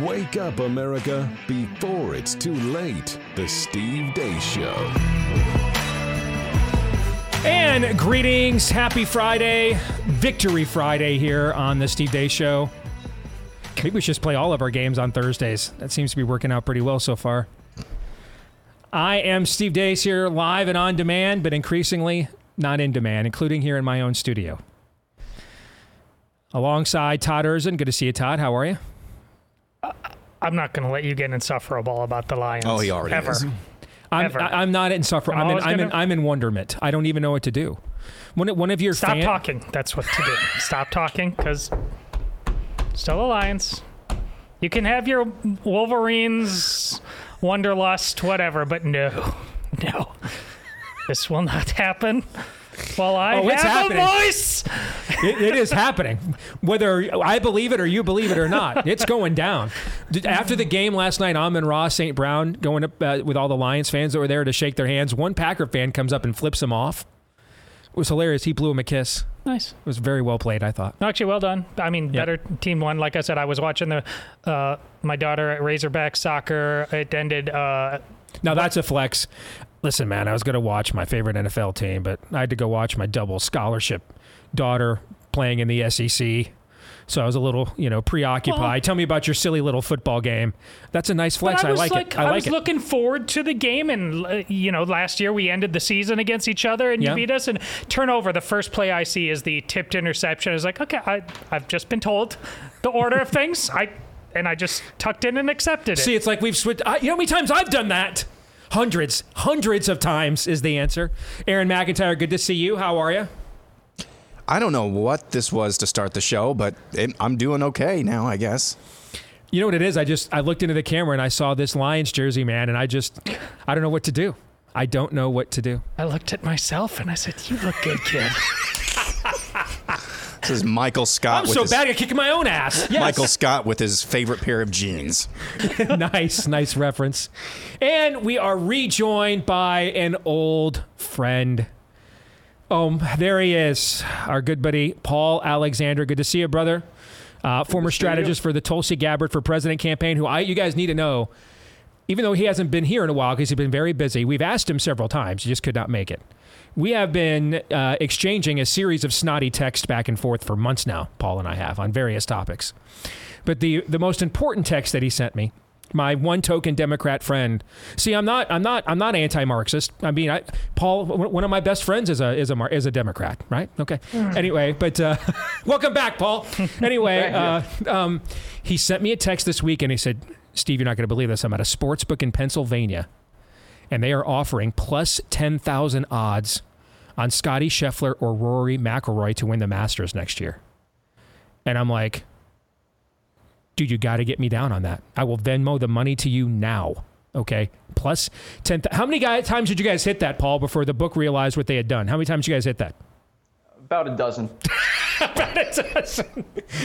Wake up, America, before it's too late. The Steve Deace Show. And greetings, happy Friday, Victory Friday here on the Steve Deace Show. Maybe we should just play all of our games on Thursdays. That seems to be working out pretty well so far. I am Steve Deace here, live and on demand, but increasingly not in demand, including here in my own studio. Alongside Todd Erzen. Good to see you, Todd. How are you? I'm not going to let you get insufferable about the Lions. Oh, he already ever. is. I'm, Ever. I- I'm not insufferable. I'm I'm in, I'm, gonna- I'm in wonderment. I don't even know what to do. One, one of your Stop fan- talking. That's what to do. Stop talking because still a Lions. You can have your Wolverines, Wonderlust, whatever, but no, no, this will not happen. While I Oh, it's have a happening. voice, It, it is happening. Whether I believe it or you believe it or not, it's going down. After the game last night, Amon-Ra, St. Brown, going up uh, with all the Lions fans that were there to shake their hands. One Packer fan comes up and flips him off. It was hilarious. He blew him a kiss. nice. It was very well played, I thought. Actually, well done. I mean, Yeah. better team won. Like I said, I was watching the uh, my daughter at Razorback soccer. It ended. Uh, Now that's a flex. Listen, man, I was going to watch my favorite NFL team, but I had to go watch my double scholarship daughter playing in the SEC. So I was a little, you know, preoccupied. Well- Tell me about your silly little football game. That's a nice flex. I was like, like, it. I like was it. looking forward to the game, and uh, you know, last year we ended the season against each other, and Yeah. you beat us. And turnover, the first play I see is the tipped interception. I was like, okay, I, I've just been told the order of things. I and I just tucked in and accepted it. See, it's like we've switched. I, you know how many times I've done that? Hundreds, hundreds of times is the answer. Aaron McIntyre, good to see you. How are you? I don't know what this was to start the show, but it, I'm doing okay now, I guess. You know what it is? I just I looked into the camera and I saw this Lions jersey, man, and I just I don't know what to do. I don't know what to do. I looked at myself and I said, "You look good, kid." This is Michael Scott I'm with so his bad at kicking my own ass. Yes. Michael Scott with his favorite pair of jeans. nice, nice reference. And we are rejoined by an old friend. Oh, there he is, our good buddy Paul Alexander. Good to see you, brother. Uh, former strategist for the Tulsi Gabbard for President campaign, who I you guys need to know. Even though he hasn't been here in a while because he's been very busy, we've asked him several times. He just could not make it. We have been uh, exchanging a series of snotty texts back and forth for months now. Paul and I have on various topics. But the the most important text that he sent me, my one token Democrat friend. See, I'm not I'm not I'm not anti-Marxist. I mean, I, Paul, one of my best friends is a is a is a Democrat, right? Okay. Anyway, but uh, welcome back, Paul. Anyway, uh, um, he sent me a text this week and he said, "Steve, you're not going to believe this. I'm at a sports book in Pennsylvania." and they are offering plus 10,000 odds on Scotty Scheffler or Rory McIlroy to win the Masters next year. And I'm like, dude, you got to get me down on that. I will Venmo the money to you now. Okay. Plus 10. How many guys, times did you guys hit that, Paul, before the book realized what they had done? How many times did you guys hit that? About a dozen. About a dozen.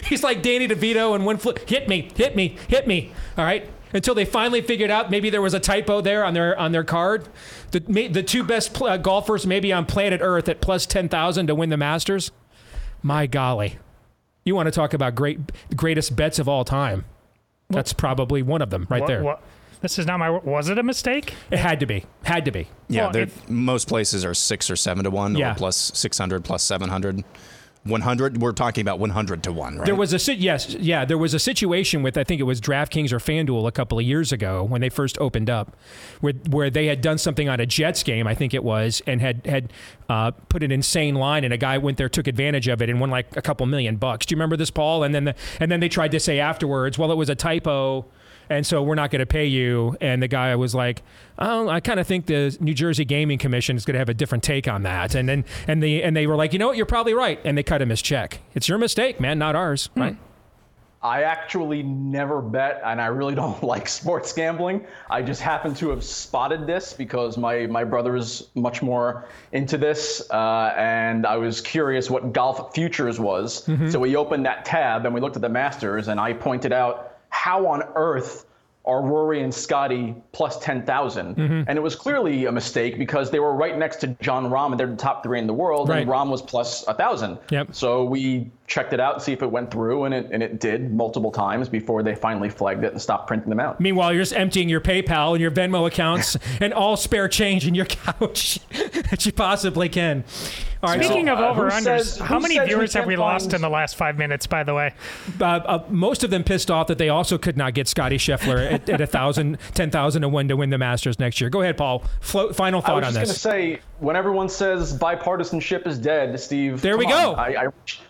He's like Danny DeVito and one flip. Hit me, hit me, hit me. All right. Until they finally figured out maybe there was a typo there on their on their card. The ma- the two best pl- uh, golfers maybe on planet Earth at plus ten thousand to win the Masters. My golly, you want to talk about great greatest bets of all time? That's probably one of them right What- there. what- this is not my. Was it a mistake? It had to be. Had to be. Yeah, Well, they're- most places are six or seven to one, Yeah. or plus 600, plus 700. 100, we're talking about 100 to one, right? There was a si- yes, yeah. There was a situation with I think it was DraftKings or FanDuel a couple of years ago when they first opened up, where where they had done something on a Jets game, I think it was, and had had uh, put an insane line, and a guy went there, took advantage of it, and won like a couple million bucks. Do you remember this, Paul? And then the, and then they tried to say afterwards, well, it was a typo. And so we're not going to pay you. And the guy was like, "Oh, I kind of think the New Jersey Gaming Commission is going to have a different take on that." And then and the and they were like, "You know what? You're probably right." And they cut him his check. It's your mistake, man, not ours, right? I actually never bet, and I really don't like sports gambling. I just happened to have spotted this because my, my brother is much more into this, uh, and I was curious what golf futures was. So we opened that tab and we looked at the Masters, and I pointed out how on earth are Rory and Scotty plus 10,000. Mm-hmm. And it was clearly a mistake because they were right next to Jon Rahm and they're the top three in the world, and Right. Rahm was plus 1,000. Yep. So we checked it out and see if it went through, and it, and it did multiple times before they finally flagged it and stopped printing them out. Meanwhile, you're just emptying your PayPal and your Venmo accounts and all spare change in your couch that you possibly can. All right. Speaking so, of uh, over unders, says- how many says we viewers have can't we lost in the last five minutes? By the way, uh, uh, most of them pissed off that they also could not get Scotty Scheffler at, at a thousand, ten thousand to win to win the Masters next year. Go ahead, Paul. Flo- final I thought was on just going to say, when everyone says bipartisanship is dead, Steve. There we on. go. I, I,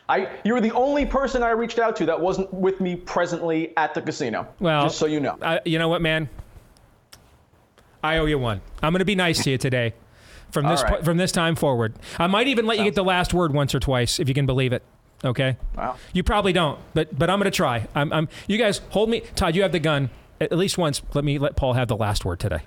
I, you were the only person I reached out to that wasn't with me presently at the casino. Well, just so you know. I, you know what, man? I owe you one. I'm going to be nice to you today. From this All right. from this time forward, I might even let you get the last word once or twice if you can believe it. Okay. Wow. You probably don't, but but I'm going to try. I'm, I'm. You guys hold me, Todd. You have the gun. At at least once, let me let Paul have the last word today.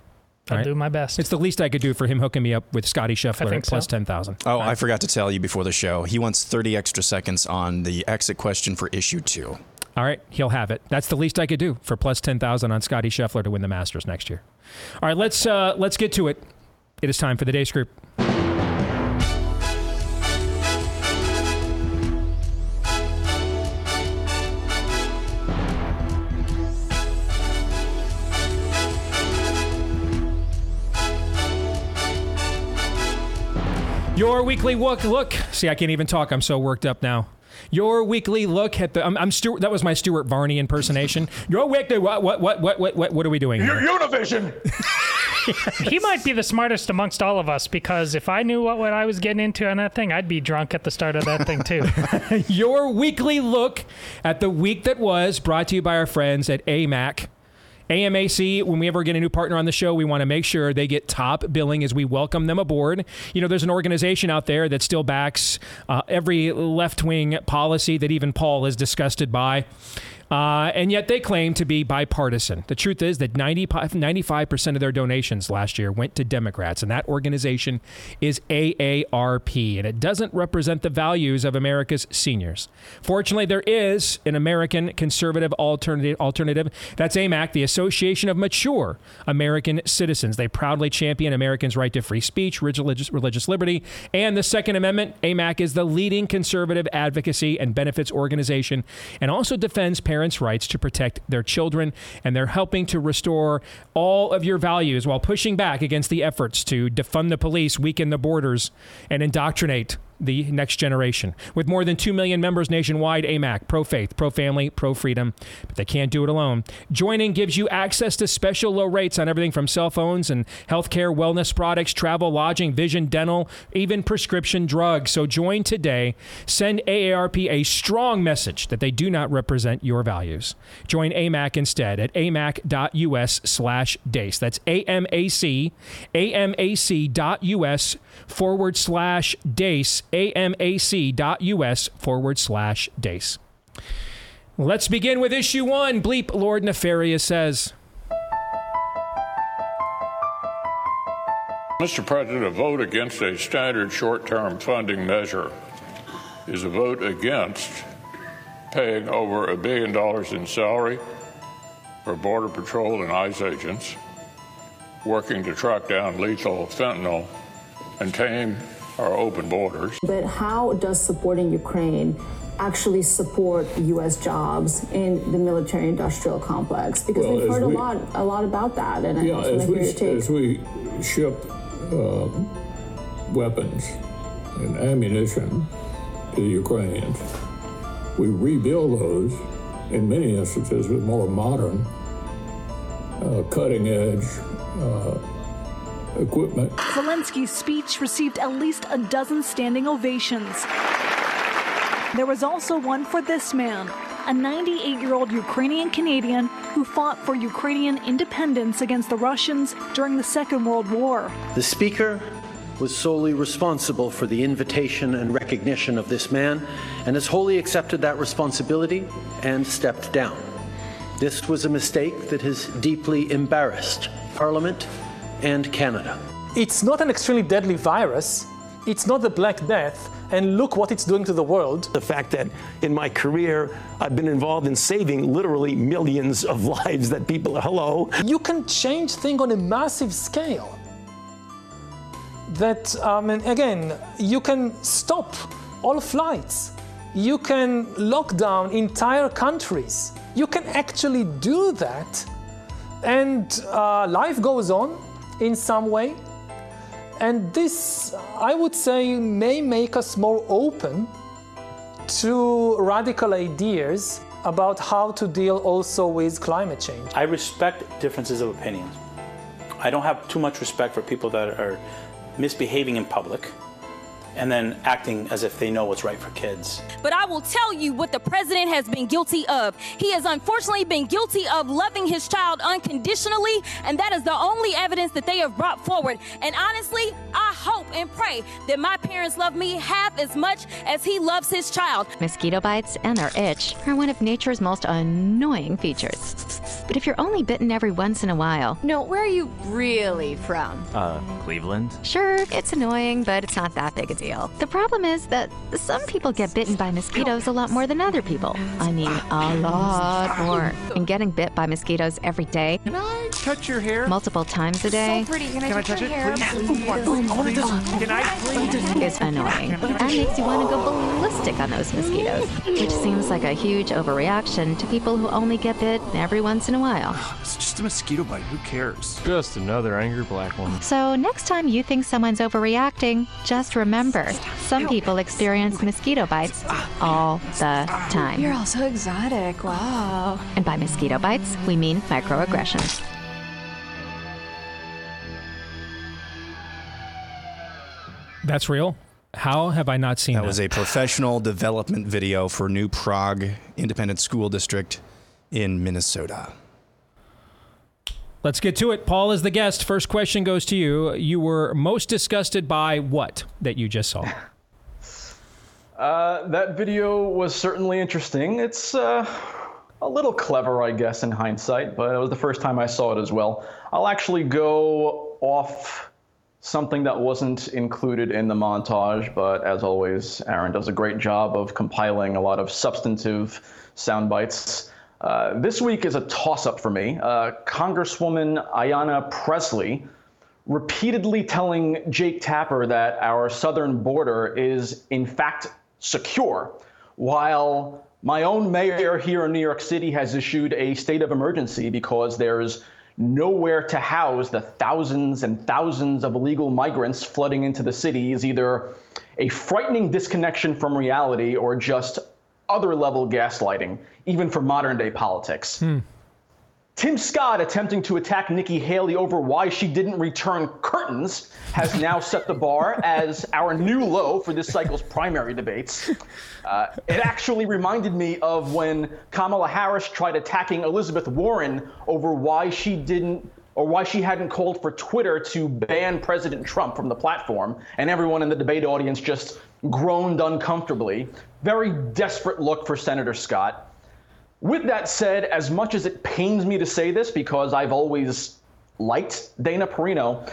I'll right. do my best. It's the least I could do for him hooking me up with Scotty Scheffler at plus so. ten thousand. Oh, I forgot to tell you before the show. He wants 30 extra seconds on the exit question for issue two. All right, he'll have it. That's the least I could do for plus ten thousand on Scotty Scheffler to win the Masters next year. All right, let's uh, let's get to it. It is time for the Deace scoop. Your weekly look. Look. See, I can't even talk. I'm so worked up now. Your weekly look at the. I'm, I'm Stuart. That was my Stuart Varney impersonation. Your weekly. What? What? What? What? What? What, what are we doing? Here? Your Univision! he might be the smartest amongst all of us because if I knew what, what I was getting into on that thing, I'd be drunk at the start of that thing too. Your weekly look at the week that was, brought to you by our friends at AMAC. AMAC, when we ever get a new partner on the show, we want to make sure they get top billing as we welcome them aboard. You know, there's an organization out there that still backs uh, every left wing policy that even Paul is disgusted by. Uh, and yet they claim to be bipartisan. The truth is that 90, 95% of their donations last year went to Democrats, and that organization is AARP, and it doesn't represent the values of America's seniors. Fortunately, there is an American conservative alternative. alternative. That's AMAC, the Association of Mature American Citizens. They proudly champion Americans' right to free speech, religious, religious liberty, and the Second Amendment. AMAC is the leading conservative advocacy and benefits organization and also defends parents' rights to protect their children. And they're helping to restore all of your values while pushing back against the efforts to defund the police, weaken the borders, and indoctrinate the next generation. With more than 2 million members nationwide, AMAC, pro faith, pro family, pro freedom, but they can't do it alone. Joining gives you access to special low rates on everything from cell phones and healthcare, wellness products, travel, lodging, vision, dental, even prescription drugs. So join today. Send AARP a strong message that they do not represent your values. Join AMAC instead at amac.us slash DEACE. That's A-M-A-C, amac.us forward slash DEACE, amac.us forward slash DEACE. Let's begin with issue one. Bleep Lord Nefarious says. Mr. President, a vote against a standard short term funding measure is a vote against paying over a billion dollars in salary for Border Patrol and ICE agents working to track down lethal fentanyl and tame our open borders. But how does supporting Ukraine actually support U.S. jobs in the military-industrial complex? Because Well, we've heard we- a lot, a lot about that, and I Yeah, just want as to we, hear as we ship um, weapons and ammunition to the Ukrainians, we rebuild those in many instances with more modern, uh, cutting edge uh, equipment. Zelensky's speech received at least a dozen standing ovations. There was also one for this man, a 98 year old Ukrainian Canadian who fought for Ukrainian independence against the Russians during the Second World War. The speaker was solely responsible for the invitation and recognition of this man and has wholly accepted that responsibility and stepped down. This was a mistake that has deeply embarrassed Parliament and Canada. It's not an extremely deadly virus. It's not the Black Death. And look what it's doing to the world. The fact that in my career, I've been involved in saving literally millions of lives that people, hello. You can change things on a massive scale. That, um, and again, you can stop all flights. You can lock down entire countries. You can actually do that. And uh, life goes on in some way. And this, I would say, may make us more open to radical ideas about how to deal also with climate change. I respect differences of opinions. I don't have too much respect for people that are misbehaving in public and then acting as if they know what's right for kids. But I will tell you what the president has been guilty of. He has unfortunately been guilty of loving his child unconditionally, and that is the only evidence that they have brought forward. And honestly, I hope and pray that my parents love me half as much as he loves his child. Mosquito bites and their itch are one of nature's most annoying features. But if you're only bitten every once in a while. No, where are you really from? Uh, Cleveland? Sure, it's annoying, but it's not that big a deal. The problem is that some people get bitten by mosquitoes a lot more than other people. I mean, a lot more. And getting bit by mosquitoes every day. Can I touch your hair? Multiple times a day. So pretty. Can I, Can I touch, touch your it, hair? please? Oh, Can I please? Is annoying and makes you want to go ballistic on those mosquitoes, which seems like a huge overreaction to people who only get bit every once in a while. Ah, it's just a mosquito bite. Who cares? Just another angry black woman. So, next time you think someone's overreacting, just remember some people experience mosquito bites ah. all the ah. time. You're all so exotic. Wow. And by mosquito bites, we mean microaggressions. That's real. How have I not seen that? That was a professional development video for New Prague Independent School District in Minnesota. Let's get to it. Paul is the guest. First question goes to you. You were most disgusted by what that you just saw? Uh, that video was certainly interesting. It's uh, a little clever, I guess, in hindsight, but it was the first time I saw it as well. I'll actually go off something that wasn't included in the montage, but as always, Aaron does a great job of compiling a lot of substantive sound bites. Uh, this week is a toss up for me. Uh, Congresswoman Ayanna Pressley repeatedly telling Jake Tapper that our southern border is, in fact, secure, while my own mayor here in New York City has issued a state of emergency because there's nowhere to house the thousands and thousands of illegal migrants flooding into the city is either a frightening disconnection from reality or just other level gaslighting, even for modern day politics. Tim Scott attempting to attack Nikki Haley over why she didn't return curtains has now set the bar as our new low for this cycle's primary debates. Uh, it actually reminded me of when Kamala Harris tried attacking Elizabeth Warren over why she didn't or why she hadn't called for Twitter to ban President Trump from the platform, and everyone in the debate audience just groaned uncomfortably. Very desperate look for Senator Scott. With that said, as much as it pains me to say this because I've always liked Dana Perino,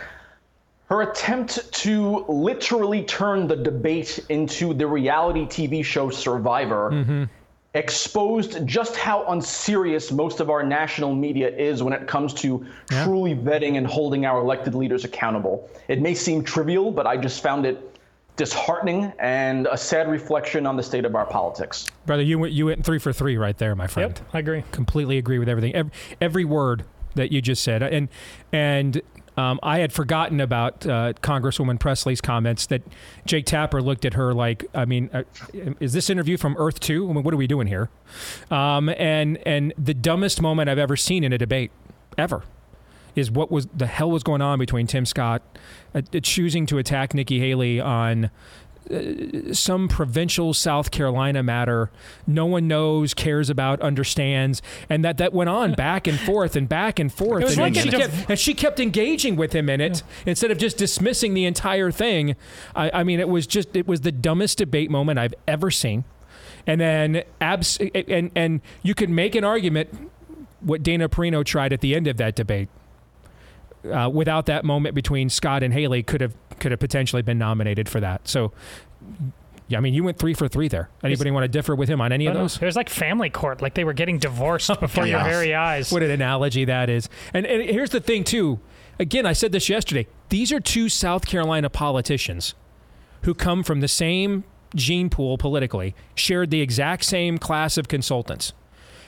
her attempt to literally turn the debate into the reality TV show Survivor mm-hmm. exposed just how unserious most of our national media is when it comes to truly vetting and holding our elected leaders accountable. It may seem trivial, but I just found it disheartening and a sad reflection on the state of our politics. Brother, you went, you went three for three right there, my friend. Yep, I agree. Completely agree with everything. Every, every word that you just said. And, and, um, I had forgotten about uh, Congresswoman Pressley's comments that Jake Tapper looked at her like, I mean, uh, is this interview from Earth 2? I mean, what are we doing here? Um, and, and the dumbest moment I've ever seen in a debate, ever, is what was the hell was going on between Tim Scott uh, choosing to attack Nikki Haley on uh, some provincial South Carolina matter no one knows, cares about, understands, and that that went on back and forth and back and forth. And, like she kept, and she kept engaging with him in it instead of just dismissing the entire thing. I, I mean, it was just it was the dumbest debate moment I've ever seen. And then abs and and you could make an argument what Dana Perino tried at the end of that debate. Uh, without that moment between Scott and Haley, could have could have potentially been nominated for that. So, yeah, I mean, you went three for three there. Anybody want to differ with him on any of those? It was like family court, like they were getting divorced before your very eyes. What an analogy that is. And, and here's the thing, too. Again, I said this yesterday. These are two South Carolina politicians who come from the same gene pool politically, shared the exact same class of consultants.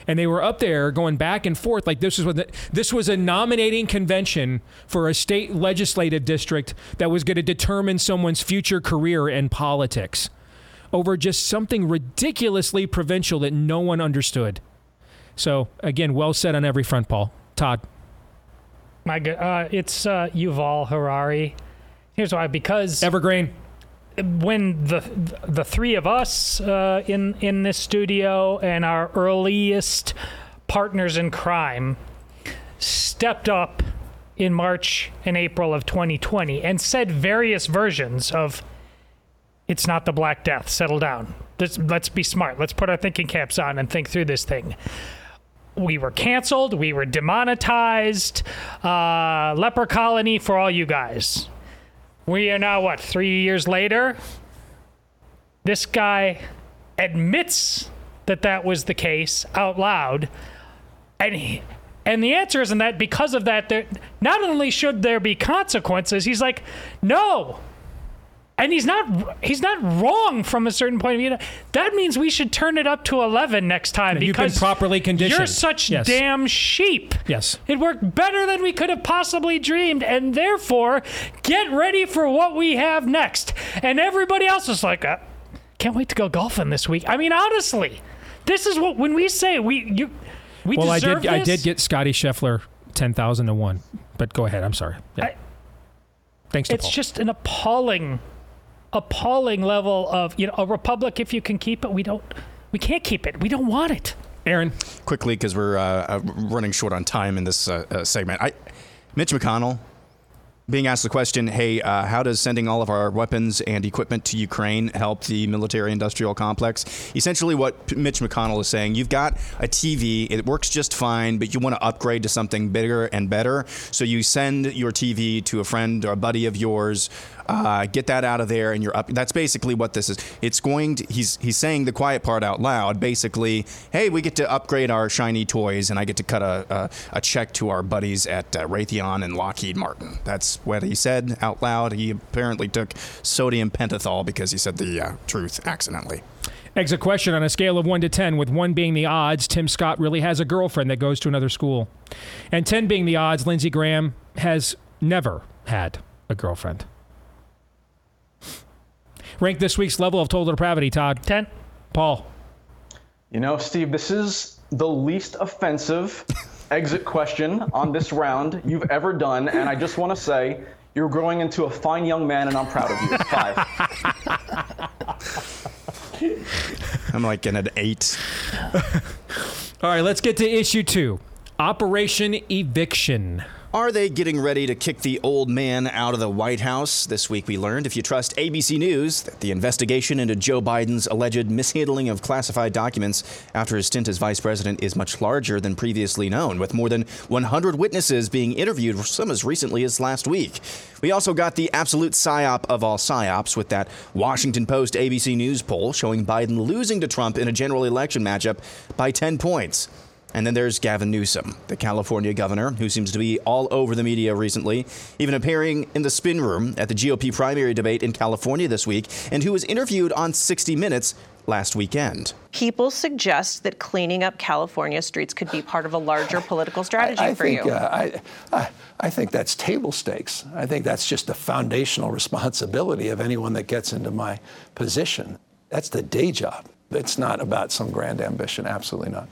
And they were up there going back and forth like this was what the, this was a nominating convention for a state legislative district that was going to determine someone's future career in politics over just something ridiculously provincial that no one understood. So again, well said on every front, Paul. Todd. My good, uh, it's uh, Yuval Harari. Here's why: because Evergreen. When the the three of us uh, in in this studio and our earliest partners in crime stepped up in March and April of 2020 and said various versions of it's not the Black Death. Settle down. Let's, let's be smart. Let's put our thinking caps on and think through this thing we were canceled, we were demonetized, uh, leper colony for all you guys. We are now, what, three years later? This guy admits that that was the case out loud. And, he, and the answer isn't that because of that, there, not only should there be consequences, he's like, no, and he's not he's not wrong from a certain point of view. That means we should turn it up to eleven next time You've been because properly conditioned. You're such Yes. damn sheep. Yes. It worked better than we could have possibly dreamed, and therefore, get ready for what we have next. And everybody else is like, uh, can't wait to go golfing this week. I mean, honestly, this is what when we say we you we well, I did. I did get Scotty Scheffler ten thousand to one. But go ahead. I'm sorry. Yeah. Thanks to it's Paul. just an appalling appalling level of you know a republic if you can keep it we don't we can't keep it. We don't want it. Aaron? Quickly because we're uh, uh, running short on time in this uh, uh, segment. I, mitch mcconnell being asked the question hey uh, how does sending all of our weapons and equipment to ukraine help the military industrial complex? Essentially what P- mitch mcconnell is saying you've got a tv it works just fine but you want to upgrade to something bigger and better. So you send your tv to a friend or a buddy of yours uh, get that out of there and you're up. That's basically what this is. It's going to he's he's saying the quiet part out loud basically hey we get to upgrade our shiny toys and i get to cut a, a, a check to our buddies at uh, raytheon and lockheed martin. That's what he said out loud. He apparently took sodium pentothal because he said the uh, truth accidentally. Exit question on a scale of 1 to 10, with 1 being the odds, Tim Scott really has a girlfriend that goes to another school. And 10 being the odds, Lindsey Graham has never had a girlfriend. Rank this week's level of total depravity, Todd. 10. Paul. You know, Steve, this is the least offensive exit question on this round you've ever done, and I just want to say you're growing into a fine young man, and I'm proud of you. Five. i'm like in an eight All right, let's get to issue two Operation Eviction. Are they getting ready to kick the old man out of the White House? This week we learned, if you trust ABC News, that the investigation into Joe Biden's alleged mishandling of classified documents after his stint as vice president is much larger than previously known, with more than 100 witnesses being interviewed, some as recently as last week. We also got the absolute psyop of all psyops with that Washington Post ABC News poll showing Biden losing to Trump in a general election matchup by 10 points. And then there's Gavin Newsom, the California governor, who seems to be all over the media recently, even appearing in the spin room at the GOP primary debate in California this week, and who was interviewed on 60 Minutes last weekend. People suggest that cleaning up California streets could be part of a larger political strategy I, I for think, you. Uh, I, I, I think that's table stakes. I think that's just the foundational responsibility of anyone that gets into my position. That's the day job. It's not about some grand ambition. Absolutely not.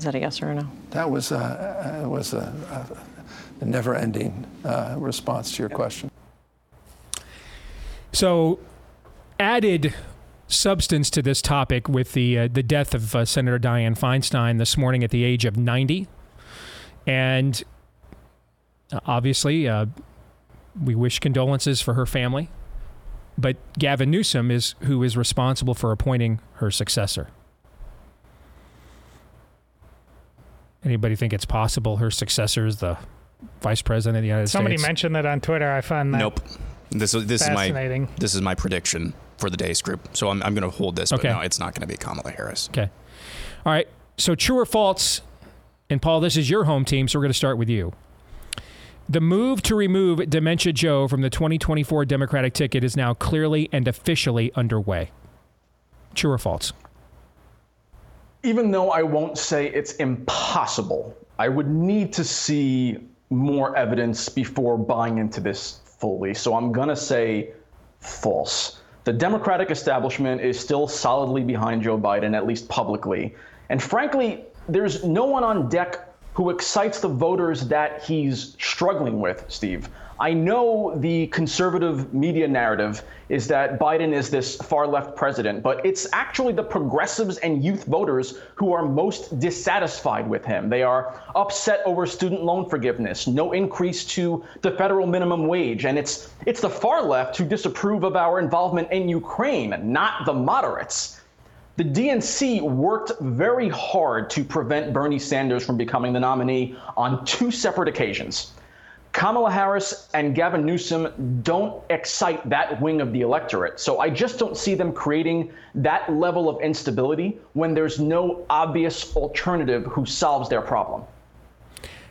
Is that a yes or a no? That was a, uh, was a, a never-ending uh, response to your question. So, added substance to this topic with the uh, the death of uh, Senator Dianne Feinstein this morning at the age of 90, and uh, obviously uh, we wish condolences for her family. But Gavin Newsom is who is responsible for appointing her successor. Anybody think it's possible her successor is the vice president of the United Somebody States? Somebody mentioned that on Twitter. I found that. Nope. This is this is my this is my prediction for the Deace Group. So I'm I'm going to hold this, but Okay. no, it's not going to be Kamala Harris. Okay. All right. So true or false? And Paul, this is your home team, so we're going to start with you. The move to remove Dementia Joe from the 2024 Democratic ticket is now clearly and officially underway. True or false? Even though I won't say it's impossible, I would need to see more evidence before buying into this fully. So I'm going to say false. The Democratic establishment is still solidly behind Joe Biden, at least publicly. And frankly, there's no one on deck who excites the voters that he's struggling with, Steve. I know the conservative media narrative is that Biden is this far left president, but it's actually the progressives and youth voters who are most dissatisfied with him. They are upset over student loan forgiveness, no increase to the federal minimum wage, and it's it's the far left who disapprove of our involvement in Ukraine, not the moderates. The DNC worked very hard to prevent Bernie Sanders from becoming the nominee on two separate occasions. Kamala Harris and Gavin Newsom don't excite that wing of the electorate. So I just don't see them creating that level of instability when there's no obvious alternative who solves their problem.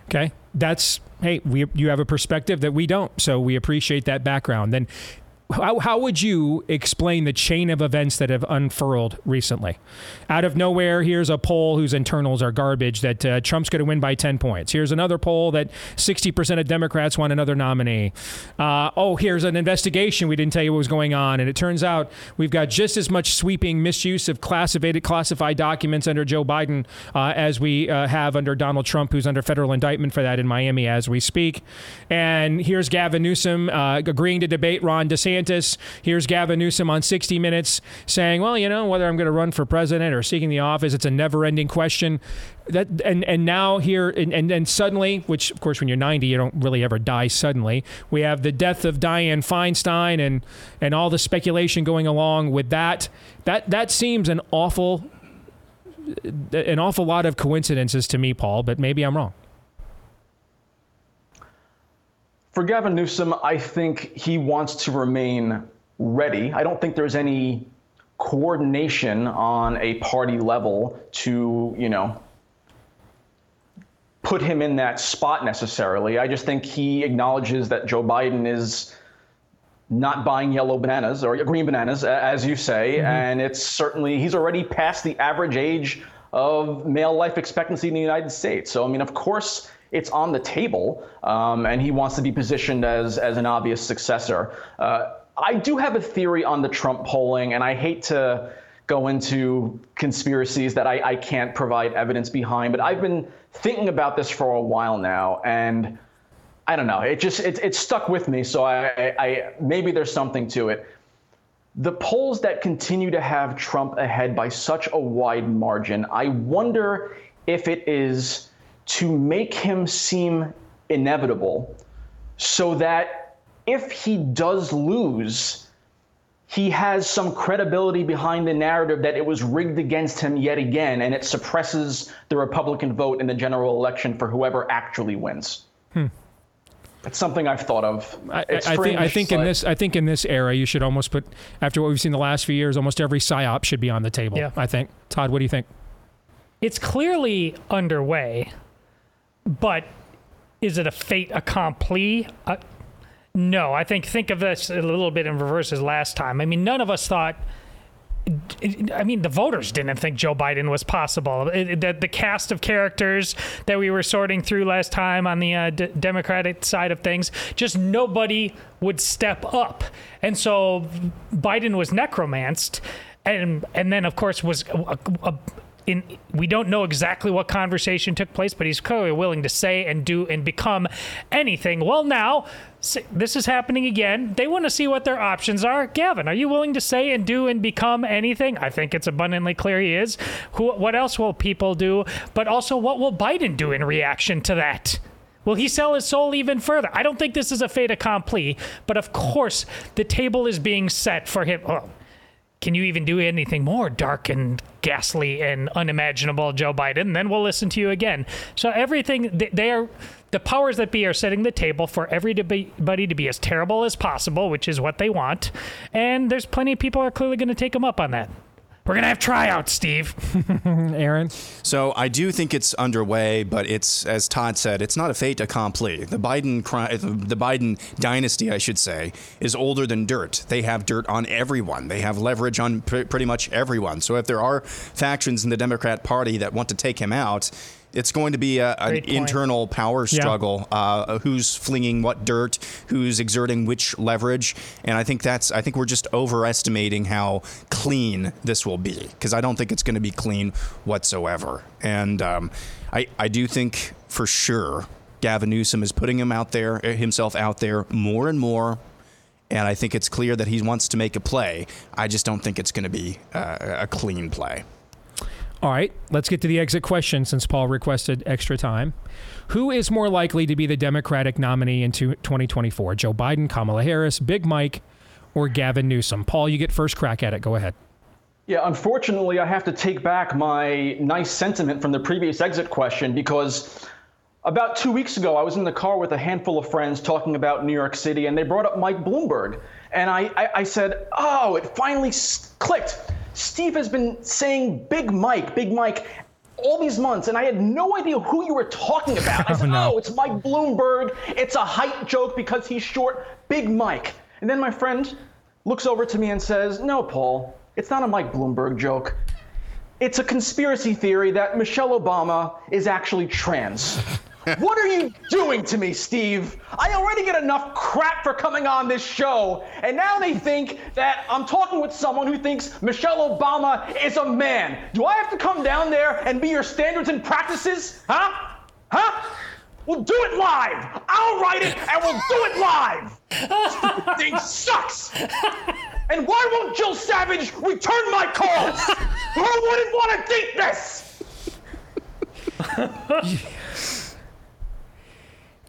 Okay. That's, hey, we, you have a perspective that we don't. So we appreciate that background. Then how, how would you explain the chain of events that have unfurled recently? Out of nowhere, here's a poll whose internals are garbage that uh, Trump's going to win by 10 points. Here's another poll that 60% of Democrats want another nominee. Uh, oh, here's an investigation. We didn't tell you what was going on. And it turns out we've got just as much sweeping misuse of classified, classified documents under Joe Biden uh, as we uh, have under Donald Trump, who's under federal indictment for that in Miami as we speak. And here's Gavin Newsom uh, agreeing to debate Ron DeSantis. Here's Gavin Newsom on 60 Minutes saying, well, you know, whether I'm going to run for president or seeking the office, it's a never ending question. That and, and now here and, and and suddenly, which of course when you're 90 you don't really ever die suddenly. We have the death of Dianne Feinstein and and all the speculation going along with that. That that seems an awful an awful lot of coincidences to me, Paul, but maybe I'm wrong. For Gavin Newsom, I think he wants to remain ready. I don't think there's any coordination on a party level to, you know, put him in that spot necessarily. I just think he acknowledges that Joe Biden is not buying yellow bananas or green bananas, as you say, mm-hmm. and it's certainly he's already past the average age of male life expectancy in the United States. So I mean, of course, it's on the table, um, and he wants to be positioned as as an obvious successor. Uh, I do have a theory on the Trump polling, and I hate to go into conspiracies that I, I can't provide evidence behind, but I've been thinking about this for a while now, and I don't know. It just it, it stuck with me. So I, I, I maybe there's something to it. The polls that continue to have Trump ahead by such a wide margin, I wonder if it is to make him seem inevitable, so that if he does lose, he has some credibility behind the narrative that it was rigged against him yet again, and it suppresses the Republican vote in the general election for whoever actually wins. Hmm. It's something I've thought of. I, It's I think I think in this I think in this era you should almost put after what we've seen the last few years almost every psyop should be on the table. Yeah. I think. Todd, what do you think? It's clearly underway, but is it a fait accompli? Uh, no, I think think of this a little bit in reverse as last time. I mean, none of us thought. I mean, the voters didn't think Joe Biden was possible. The, the cast of characters that we were sorting through last time on the uh, d- Democratic side of things, just nobody would step up. And so Biden was necromanced, and and then of course was a, a, in we don't know exactly what conversation took place, but he's clearly willing to say and do and become anything. Well, now this is happening again. They want to see what their options are. Gavin, are you willing to say and do and become anything? I think it's abundantly clear he is. Who? What else will people do? But also, what will Biden do in reaction to that? Will he sell his soul even further? I don't think this is a fait accompli, but of course, the table is being set for him. Oh, can you even do anything more dark and ghastly and unimaginable, Joe Biden? Then we'll listen to you again. So everything they are, the powers that be are setting the table for everybody to be as terrible as possible, which is what they want. And there's plenty of people are clearly going to take them up on that. We're gonna have tryouts, Steve. Aaron. So I do think it's underway, but it's as Todd said, it's not a fait accompli. The Biden the Biden dynasty, I should say, is older than dirt. They have dirt on everyone. They have leverage on pr- pretty much everyone. So if there are factions in the Democrat Party that want to take him out, it's going to be a, an internal power struggle. Yeah. Uh, who's flinging what dirt? Who's exerting which leverage? And I think that's. I think we're just overestimating how clean this will be because I don't think it's going to be clean whatsoever. And um, I I do think for sure Gavin Newsom is putting him out there himself out there more and more. And I think it's clear that he wants to make a play. I just don't think it's going to be uh, a clean play. All right, let's get to the exit question since Paul requested extra time. Who is more likely to be the Democratic nominee in 2024? Joe Biden, Kamala Harris, Big Mike, or Gavin Newsom? Paul, you get first crack at it. Go ahead. Yeah, unfortunately, I have to take back my nice sentiment from the previous exit question because about two weeks ago, I was in the car with a handful of friends talking about New York City, and they brought up Mike Bloomberg. And I, I, I said, oh, it finally clicked Steve has been saying Big Mike, Big Mike, all these months, and I had no idea who you were talking about. I oh, said, oh, no. oh, it's Mike Bloomberg. It's a height joke because he's short. Big Mike. And then my friend looks over to me and says, no, Paul, it's not a Mike Bloomberg joke. It's a conspiracy theory that Michelle Obama is actually trans. what are you doing to me, Steve? I already get enough crap for coming on this show, and now they think that I'm talking with someone who thinks Michelle Obama is a man. Do I have to come down there and be your standards and practices? Huh? Huh? We'll do it live. I'll write it and we'll do it live. This thing sucks. And why won't Jill Savage return my calls? Who wouldn't want to date this?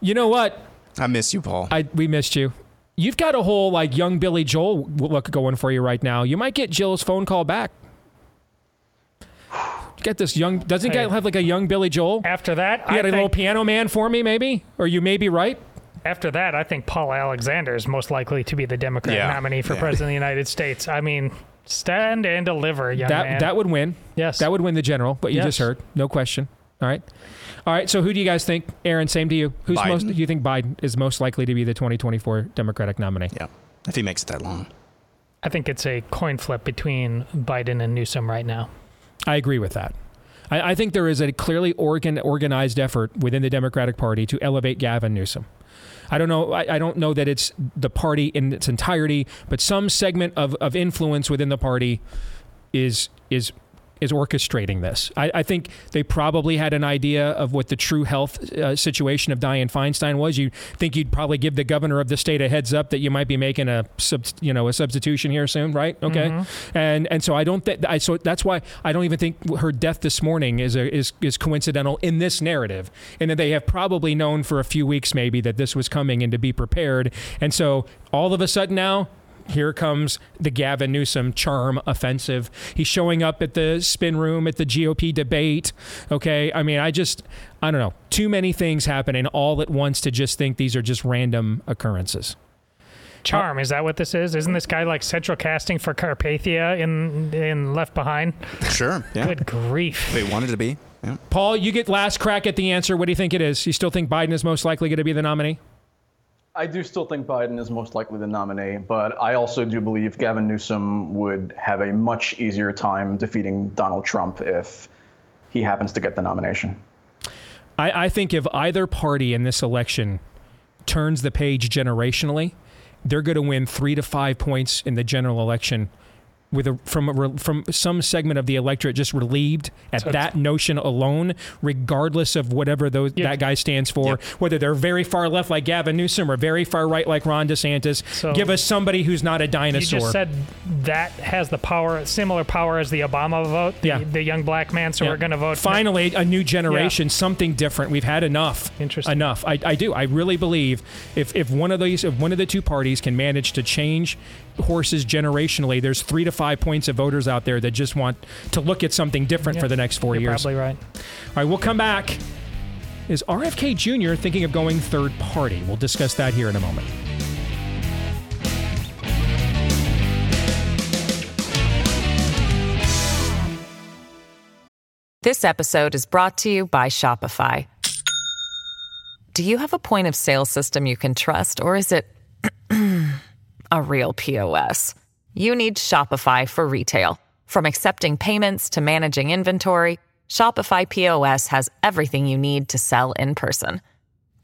You know what? I miss you, Paul. I we missed you. You've got a whole like young Billy Joel look going for you right now. You might get Jill's phone call back. Get this young. Doesn't hey, have like a young Billy Joel? After that, you got a little piano man for me, maybe, or you may be right. After that, I think Paul Alexander is most likely to be the Democrat yeah, nominee for yeah. president of the United States. I mean, stand and deliver, young that, man. That would win. Yes, that would win the general. But you yes. just heard, no question. All right. All right. So who do you guys think? Aaron, same to you. Who's Biden. most? Do you think Biden is most likely to be the 2024 Democratic nominee? Yeah, if he makes it that long. I think it's a coin flip between Biden and Newsom right now. I agree with that. I, I think there is a clearly organ, organized effort within the Democratic Party to elevate Gavin Newsom. I don't know. I, I, don't know that it's the party in its entirety, but some segment of, of influence within the party is is is orchestrating this. I, I, think they probably had an idea of what the true health uh, situation of Dianne Feinstein was. You think you'd probably give the governor of the state a heads up that you might be making a sub, you know a substitution here soon, right? Okay, mm-hmm. and and so I don't think I so that's why I don't even think her death this morning is a, is is coincidental in this narrative, and that they have probably known for a few weeks maybe that this was coming and to be prepared, and so all of a sudden now here comes the Gavin Newsom charm offensive. He's showing up at the spin room at the GOP debate. Okay. I mean, I just, I don't know, too many things happening all at once to just think these are just random occurrences. Charm, is that what this is? Isn't this guy like central casting for Carpathia in in Left Behind? Sure. Yeah. Good grief. They wanted to be. Yeah. Paul, you get last crack at the answer. What do you think it is? You still think Biden is most likely going to be the nominee? I do still think Biden is most likely the nominee, but I also do believe Gavin Newsom would have a much easier time defeating Donald Trump if he happens to get the nomination. I, I think if either party in this election turns the page generationally, they're going to win three to five points in the general election with a from a, from some segment of the electorate just relieved at So that notion alone, regardless of whatever those that guy stands for, whether they're very far left like Gavin Newsom or very far right like Ron DeSantis. So- give us somebody who's not a dinosaur. You just said that has the power, similar power as the Obama vote, the, Yeah. the young black man. So Yeah. we're going to vote. Finally, a new generation, something different. We've had enough. Interesting. Enough. I, I do. I really believe if, if one of these, if one of the two parties can manage to change horses generationally, there's three to five points of voters out there that just want to look at something different Yeah, for the next 4 you're years. probably right. All right, we'll come back. Is RFK Jr. thinking of going third party? We'll discuss that here in a moment. This episode is brought to you by Shopify. Do you have a point of sale system you can trust, or is it a real POS? You need Shopify for retail. From accepting payments to managing inventory, Shopify POS has everything you need to sell in person.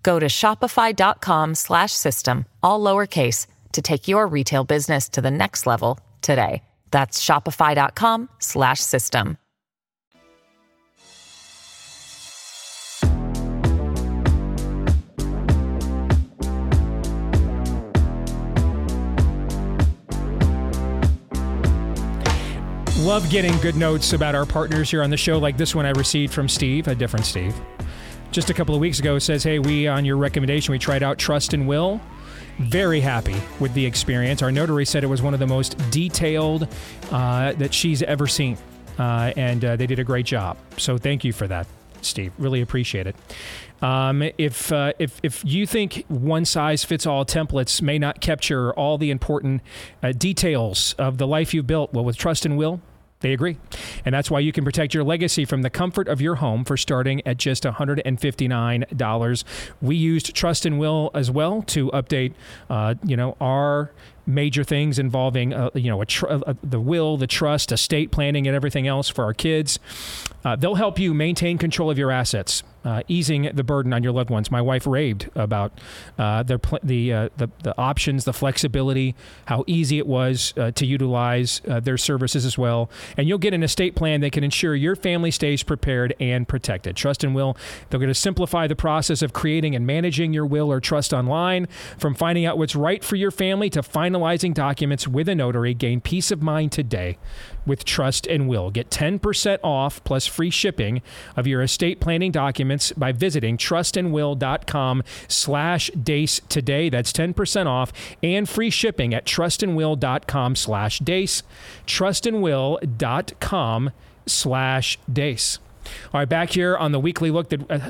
Go to shopify.com slash system, all lowercase, to take your retail business to the next level today. That's shopify.com Love getting good notes about our partners here on the show, like this one I received from Steve, a different Steve. Just a couple of weeks ago, says, Hey, we, on your recommendation, we tried out Trust and Will. Very happy with the experience. Our notary said it was one of the most detailed uh, that she's ever seen. Uh, and uh, they did a great job. So thank you for that, Steve. Really appreciate it. Um, if uh, if if you think one size fits all templates may not capture all the important uh, details of the life you've built, well, with Trust and Will, they agree. And that's why you can protect your legacy from the comfort of your home for starting at just $159. We used Trust and Will as well to update, uh, you know, our major things involving, uh, you know, tr- uh, the will, the trust, estate planning, and everything else for our kids. Uh, they'll help you maintain control of your assets. Uh, easing the burden on your loved ones. My wife raved about uh, their pl- the, uh, the the options, the flexibility, how easy it was uh, to utilize uh, their services as well. And you'll get an estate plan that can ensure your family stays prepared and protected. Trust and Will, they're going to simplify the process of creating and managing your will or trust online. From finding out what's right for your family to finalizing documents with a notary, gain peace of mind today with Trust and Will. Get 10% off plus free shipping of your estate planning documents by visiting trustandwill.com slash deace today. That's 10% off and free shipping at trustandwill.com slash deace. Trustandwill.com slash deace. All right, back here on the weekly look. That uh,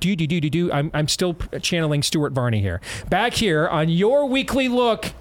do do do do do. I'm I'm still channeling Stuart Varney here. Back here on your weekly look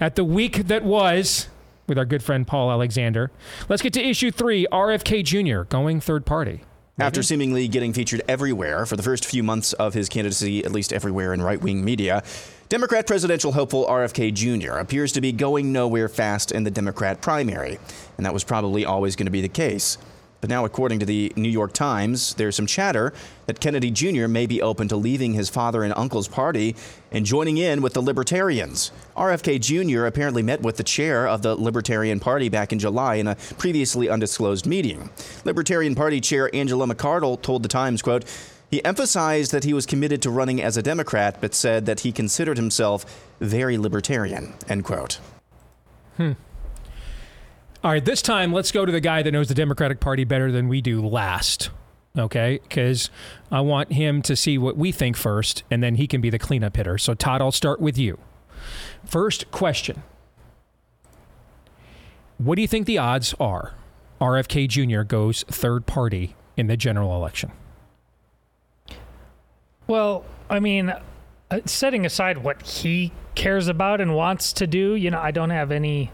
at the week that was with our good friend Paul Alexander. Let's get to issue three. RFK Jr. going third party. After seemingly getting featured everywhere for the first few months of his candidacy, at least everywhere in right wing media, Democrat presidential hopeful RFK Jr. appears to be going nowhere fast in the Democrat primary. And that was probably always going to be the case. But now, according to the New York Times, there's some chatter that Kennedy Jr. may be open to leaving his father and uncle's party and joining in with the Libertarians. RFK Jr. apparently met with the chair of the Libertarian Party back in July in a previously undisclosed meeting. Libertarian Party Chair Angela McCardle told the Times, quote, he emphasized that he was committed to running as a Democrat, but said that he considered himself very libertarian, end quote. Hmm. All right, this time let's go to the guy that knows the Democratic Party better than we do last. Okay, because I want him to see what we think first, and then he can be the cleanup hitter. So, Todd, I'll start with you. First question What do you think the odds are RFK Jr. goes third party in the general election? Well, I mean, uh, setting aside what he cares about and wants to do, you know, I don't have any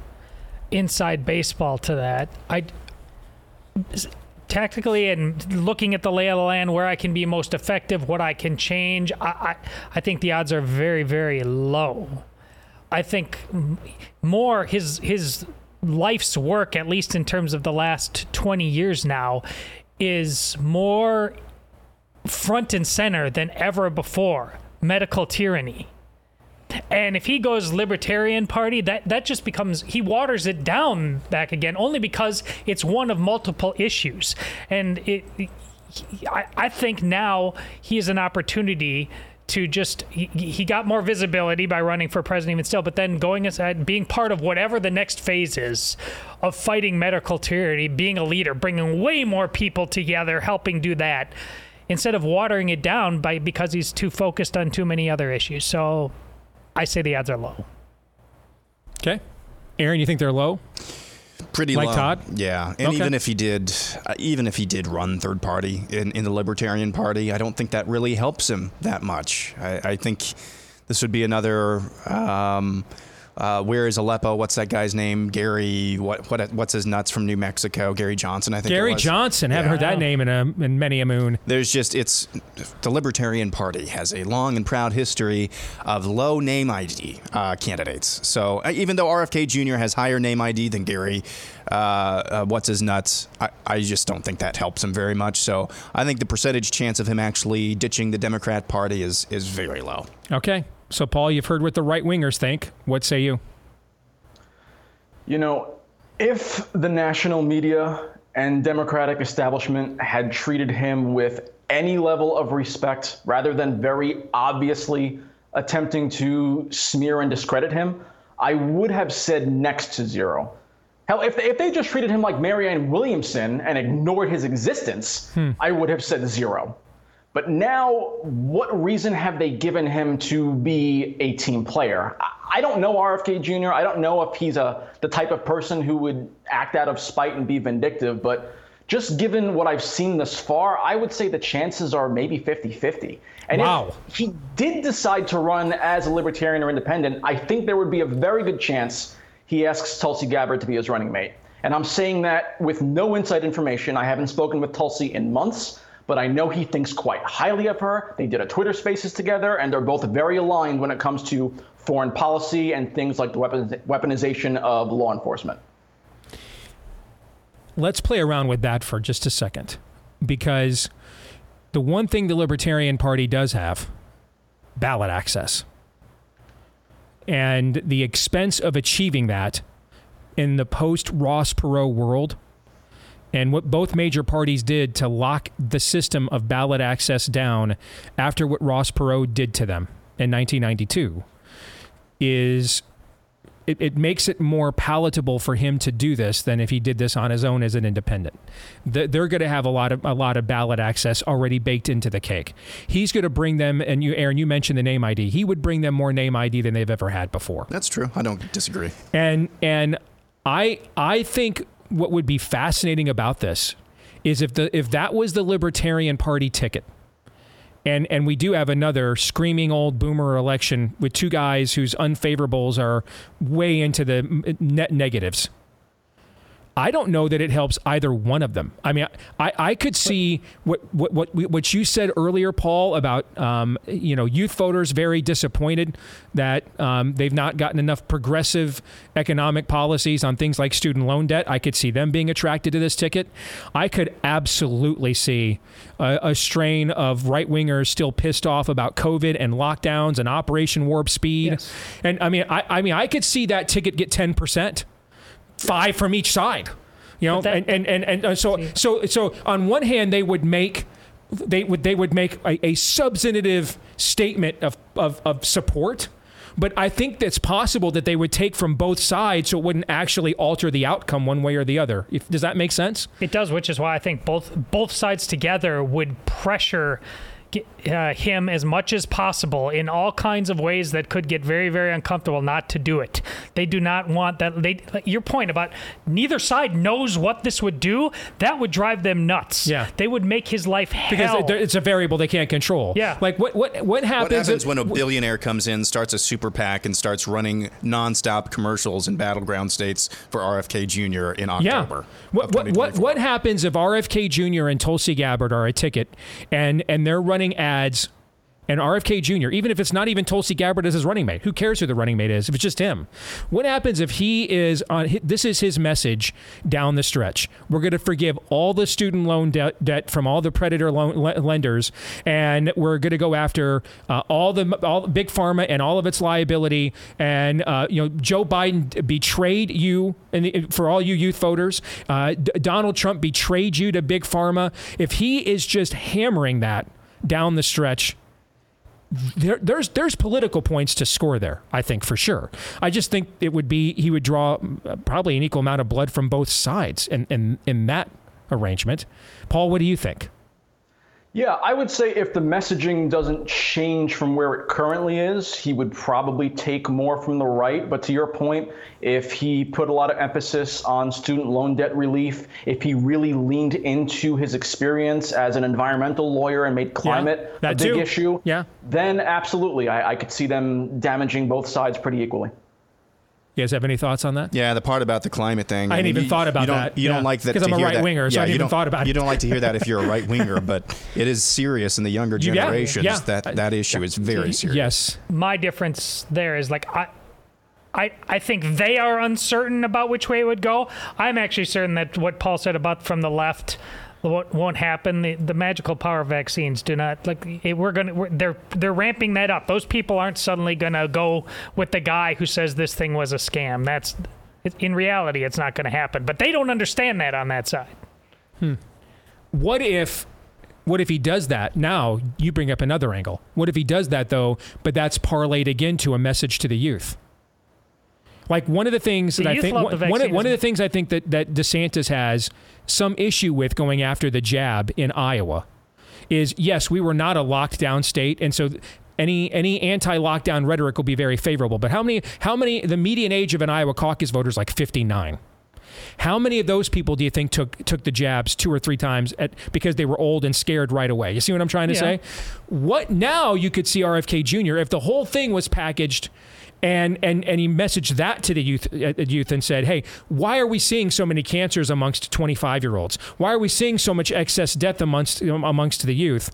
inside baseball to that. I tactically and looking at the lay of the land, where I can be most effective, what I can change, I, I, I think the odds are very, very low. I think more his his life's work, at least in terms of the last twenty years now, is more front and center than ever before. Medical tyranny. And if he goes Libertarian Party, that, that just becomes, he waters it down back again, only because it's one of multiple issues. And it, I, I think now he has an opportunity to just he, he got more visibility by running for president even still but then going aside being part of whatever the next phase is of fighting medical tyranny being a leader bringing way more people together helping do that instead of watering it down by because he's too focused on too many other issues so i say the odds are low Okay. Aaron, you think they're low? Pretty Like low. Todd? Yeah, and Okay. even if he did, uh, even if he did run third party in, in the Libertarian Party, I don't think that really helps him that much. I, I think this would be another. Um, uh, where is Aleppo? What's that guy's name? Gary. What what what's his nuts from New Mexico? Gary Johnson. I think. it Gary was. Johnson. Haven't heard that name in a in many a moon. There's just it's the Libertarian Party has a long and proud history of low name ID uh, candidates. So uh, even though RFK Jr. has higher name ID than Gary, uh, uh, what's his nuts? I, I just don't think that helps him very much. So I think the percentage chance of him actually ditching the Democrat Party is is very low. Okay. So Paul, you've heard what the right wingers think. What say you? You know, if the national media and Democratic establishment had treated him with any level of respect rather than very obviously attempting to smear and discredit him, I would have said next to zero. Hell, if they, if they just treated him like Marianne Williamson and ignored his existence, hmm. I would have said zero. But now, what reason have they given him to be a team player? I- don't know RFK Jr. I don't know if he's a the type of person who would act out of spite and be vindictive, but just given what I've seen thus far, I would say the chances are maybe 50-50. And Wow. if he did decide to run as a libertarian or independent, I think there would be a very good chance he asks Tulsi Gabbard to be his running mate. And I'm saying that with no inside information. I haven't spoken with Tulsi in months, but I know he thinks quite highly of her. They did a Twitter Spaces together, and they're both very aligned when it comes to foreign policy and things like the weaponization of law enforcement. Let's play around with that for just a second. Because the one thing the Libertarian Party does have ballot access. And the expense of achieving that in the post Ross Perot world and what both major parties did to lock the system of ballot access down after what Ross Perot did to them in 1992 is it, it makes it more palatable for him to do this than if he did this on his own as an independent. The- They're going to have a lot of a lot of ballot access already baked into the cake. He's going to bring them, and you, Aaron, you mentioned the name ID. He would bring them more name ID than they've ever had before. That's true. I don't disagree. And and I I think what would be fascinating about this is if the if that was the Libertarian Party ticket. And and we do have another screaming old boomer election with two guys whose unfavorables are way into the net negatives. I don't know that it helps either one of them. I mean, I, I could see what, what what what you said earlier, Paul, about um, you know youth voters very disappointed that um, they've not gotten enough progressive economic policies on things like student loan debt. I could see them being attracted to this ticket. I could absolutely see a, a strain of right wingers still pissed off about COVID and lockdowns and Operation Warp Speed. And I mean, I, I mean, I could see that ticket get ten percent five from each side. You know, and, and, and, and uh, so so so on one hand they would make they would they would make a, a substantive statement of, of, of support. But I think that's possible that they would take from both sides so it wouldn't actually alter the outcome one way or the other. If, does that make sense? It does, which is why I think both both sides together would pressure uh, him as much as possible in all kinds of ways that could get very, very uncomfortable not to do it. They do not want that. They your point about neither side knows what this would do. That would drive them nuts. Yeah, they would make his life Because hell. it- it's a variable they can't control. Yeah. Like what what what happens? What happens if- when a billionaire comes in, starts a super PAC, and starts running nonstop commercials in battleground states for RFK Jr. in October? Yeah. What what, what what happens if RFK Jr. and Tulsi Gabbard are a ticket, and and they're running ads and RFK Jr., even if it's not even Tulsi Gabbard as his running mate, who cares who the running mate is if it's just him? What happens if he is on, this is his message down the stretch? We're going to forgive all the student loan debt, debt from all the predator loan, lenders, and we're going to go after uh, all the all big pharma and all of its liability. And uh, you know, Joe Biden betrayed you, and for all you youth voters, uh, D- Donald Trump betrayed you to big pharma. If he is just hammering that down the stretch, there, there's there's political points to score there. I think for sure. I just think it would be he would draw uh, probably an equal amount of blood from both sides in in, in that arrangement. Paul, what do you think? Yeah, I would say if the messaging doesn't change from where it currently is, he would probably take more from the right. But to your point, if he put a lot of emphasis on student loan debt relief, if he really leaned into his experience as an environmental lawyer and made climate yeah, a big too. issue, yeah. then absolutely, I, I could see them damaging both sides pretty equally. You guys have any thoughts on that? Yeah, the part about the climate thing. I hadn't mean, even you- thought about you that. You Yeah. don't like that 'Cause I'm to a hear that- right-winger, so I yeah, hadn't you even don't- thought about it. You don't like to hear that if you're a right winger, but it is serious in the younger Yeah, generations. yeah. That that issue is very serious. Yes. My difference there is like I. I, I think they are uncertain about which way it would go. I'm actually certain that what Paul said about from the left what won't happen. The, the magical power vaccines do not like. It, we're gonna. They're they're ramping that up. Those people aren't suddenly gonna go with the guy who says this thing was a scam. That's in reality, it's not going to happen. But they don't understand that on that side. Hmm. What if what if he does that? Now you bring up another angle. What if he does that though, but that's parlayed again to a message to the youth? Like one of the things The that I think one, one of, vaccine one of as the things I think that, that DeSantis has some issue with going after the jab in Iowa is yes, we were not a lockdown state, and so any any anti-lockdown rhetoric will be very favorable. But how many how many the median age of an Iowa caucus voter is like 59. How many of those people do you think took took the jabs two or three times at, because they were old and scared right away? You see what I'm trying to Yeah. say? What now you could see RFK Jr. if the whole thing was packaged and and and he messaged that to the youth uh, youth and said, "Hey, why are we seeing so many cancers amongst 25 year olds? Why are we seeing so much excess death amongst amongst the youth?"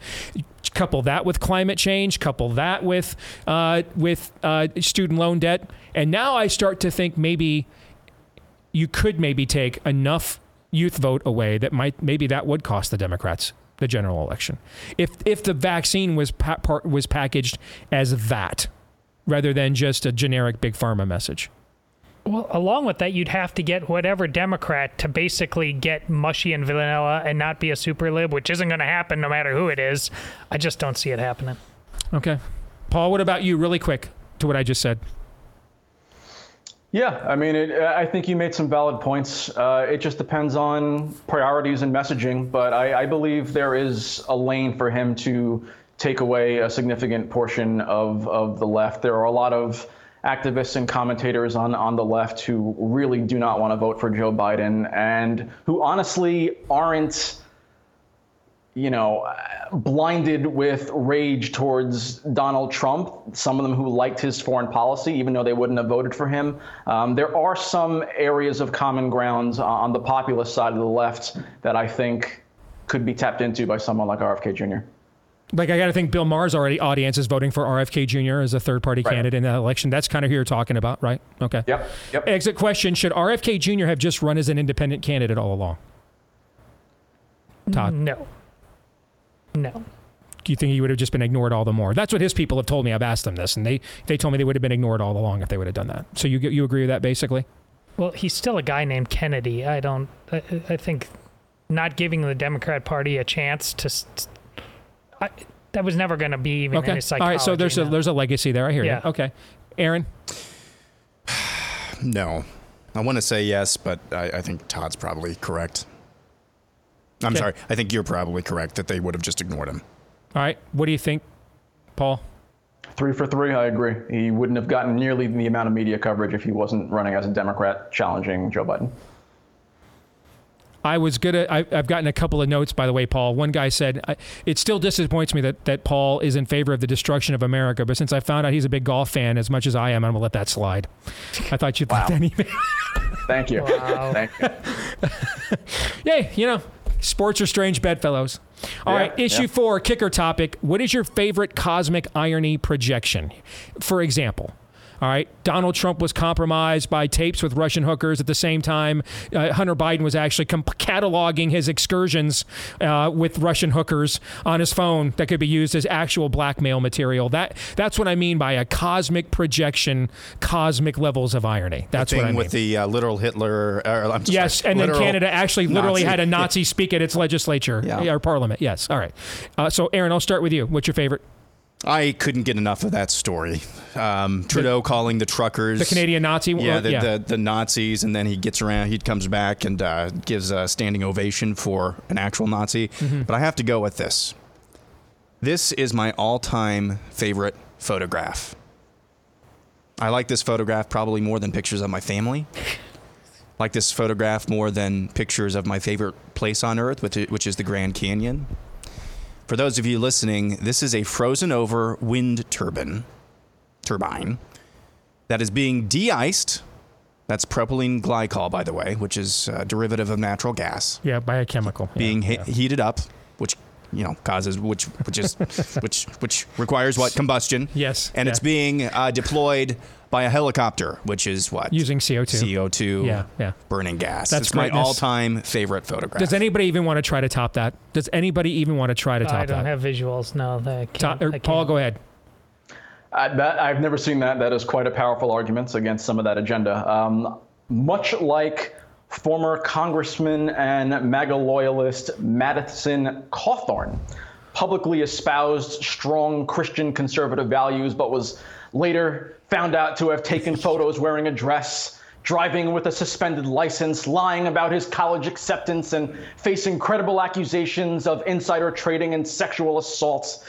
Couple that with climate change, couple that with uh, with uh, student loan debt, and now I start to think maybe you could maybe take enough youth vote away that might maybe that would cost the Democrats the general election if if the vaccine was pa- part, was packaged as that rather than just a generic big pharma message. Well, along with that, you'd have to get whatever Democrat to basically get mushy and vanilla and not be a super lib, which isn't going to happen no matter who it is. I just don't see it happening. Okay, Paul, what about you? Really quick to what I just said. Yeah, I mean, it, I think you made some valid points. Uh, it just depends on priorities and messaging, but I, I believe there is a lane for him to take away a significant portion of, of the left. There are a lot of activists and commentators on, on the left who really do not want to vote for Joe Biden and who honestly aren't you know, blinded with rage towards Donald Trump. Some of them who liked his foreign policy, even though they wouldn't have voted for him. Um, there are some areas of common ground on the populist side of the left that I think could be tapped into by someone like RFK Jr. Like I got to think Bill Maher's already audience is voting for RFK Jr. as a third party candidate in that election. That's kind of who you're talking about, right? Okay. Yep. Yep. Exit question: Should RFK Jr. have just run as an independent candidate all along? Todd. No. No. Do you think he would have just been ignored all the more? That's what his people have told me. I've asked them this, and they they told me they would have been ignored all along if they would have done that. So you you agree with that basically? Well, he's still a guy named Kennedy. I don't. I, I think not giving the Democrat Party a chance to. S- I, that was never going to be even in Okay. his All psychology. right. So there's a there's a legacy there. I hear Yeah. you. Okay. Aaron. No. I want to say yes, but I, I think Todd's probably correct. I'm Okay. sorry. I think you're probably correct that they would have just ignored him. All right. What do you think, Paul? Three for three, I agree. He wouldn't have gotten nearly the amount of media coverage if he wasn't running as a Democrat challenging Joe Biden. I was good at. I, I've gotten a couple of notes, by the way, Paul. One guy said, I, "It still disappoints me that, that Paul is in favor of the destruction of America, but since I found out he's a big golf fan as much as I am, I'm gonna let that slide." I thought you'd Wow. put that email. Thank you. Wow. Thank you. Yay, you know, Sports are strange bedfellows. All Yeah, right, issue yeah. four, kicker topic. What is your favorite cosmic irony projection? For example, all right, Donald Trump was compromised by tapes with Russian hookers. At the same time, uh, Hunter Biden was actually com- cataloging his excursions uh, with Russian hookers on his phone that could be used as actual blackmail material. That that's what I mean by a cosmic projection, cosmic levels of irony. That's what I mean. with the uh, literal Hitler. Uh, I'm Yes, sorry, and then Canada actually literally Nazi. had a Nazi speak at its legislature Yeah. or parliament. Yes. All right. Uh, so, Aaron, I'll start with you. What's your favorite? I couldn't get enough of that story. Um, Trudeau calling the truckers The Canadian Nazi? Yeah, the, yeah. The, the Nazis, and then he gets around. He comes back and uh, gives a standing ovation for an actual Nazi. Mm-hmm. But I have to go with this. This is my all-time favorite photograph. I like this photograph probably more than pictures of my family. like this photograph more than pictures of my favorite place on earth, which is the Grand Canyon. For those of you listening, this is a frozen over wind turbine turbine that is being de-iced. That's propylene glycol, by the way, which is a derivative of natural gas Yeah, biochemical. Yeah, being he- yeah. heated up, which you know causes which which is which which requires what combustion. Yes, and it's being uh, deployed by a helicopter, which is what Using CO2. CO2. Yeah, yeah. Burning gas. That's it's my all-time favorite photograph. Does anybody even want to try to top that? Does anybody even want to try to top that? I don't that? have visuals. No, that I Top- can't. Paul, go ahead. Uh, that I've never seen that. That is quite a powerful argument against some of that agenda. Um, much like former Congressman and MAGA loyalist Madison Cawthorn, publicly espoused strong Christian conservative values, but was later found out to have taken photos wearing a dress. Driving with a suspended license, lying about his college acceptance, and facing credible accusations of insider trading and sexual assaults.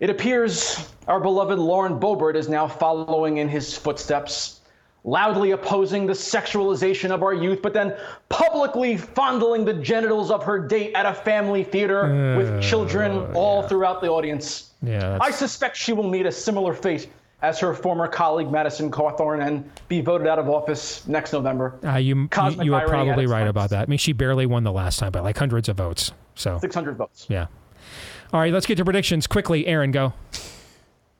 It appears our beloved Lauren Boebert is now following in his footsteps, loudly opposing the sexualization of our youth, but then publicly fondling the genitals of her date at a family theater with uh, children all throughout the audience. Yeah. I suspect she will meet a similar fate as her former colleague Madison Cawthorn and be voted out of office next November. Uh, you you, Cosmic you are probably its right about that. I mean, she barely won the last time by like hundreds of votes. So 600 votes. yeah. All right, let's get to predictions quickly. Aaron, go.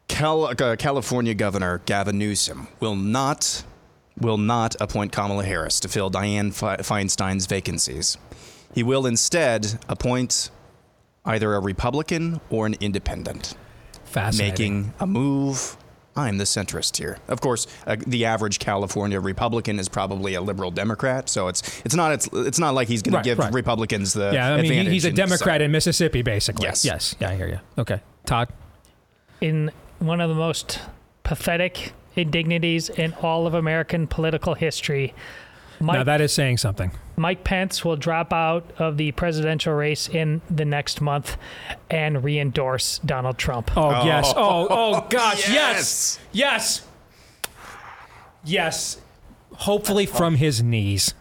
Cal- uh, California Governor Gavin Newsom will not will not appoint Kamala Harris to fill Dianne Fe- Feinstein's vacancies. He will instead appoint either a Republican or an independent, Fascinating. making a move. I'm the centrist here. Of course, uh, the average California Republican is probably a liberal Democrat, so it's it's not it's, it's not like he's going Right, to give right. Republicans the yeah, I mean, advantage he's a Democrat in Mississippi, basically. Yes. Yes. Yeah, I hear you. Okay. Todd. in one of the most pathetic indignities in all of American political history. Now, that is saying something. Mike Pence will drop out of the presidential race in the next month and re-endorse Donald Trump. Oh, yes. Oh, oh, gosh. Yes. Yes. Yes. Hopefully from his knees.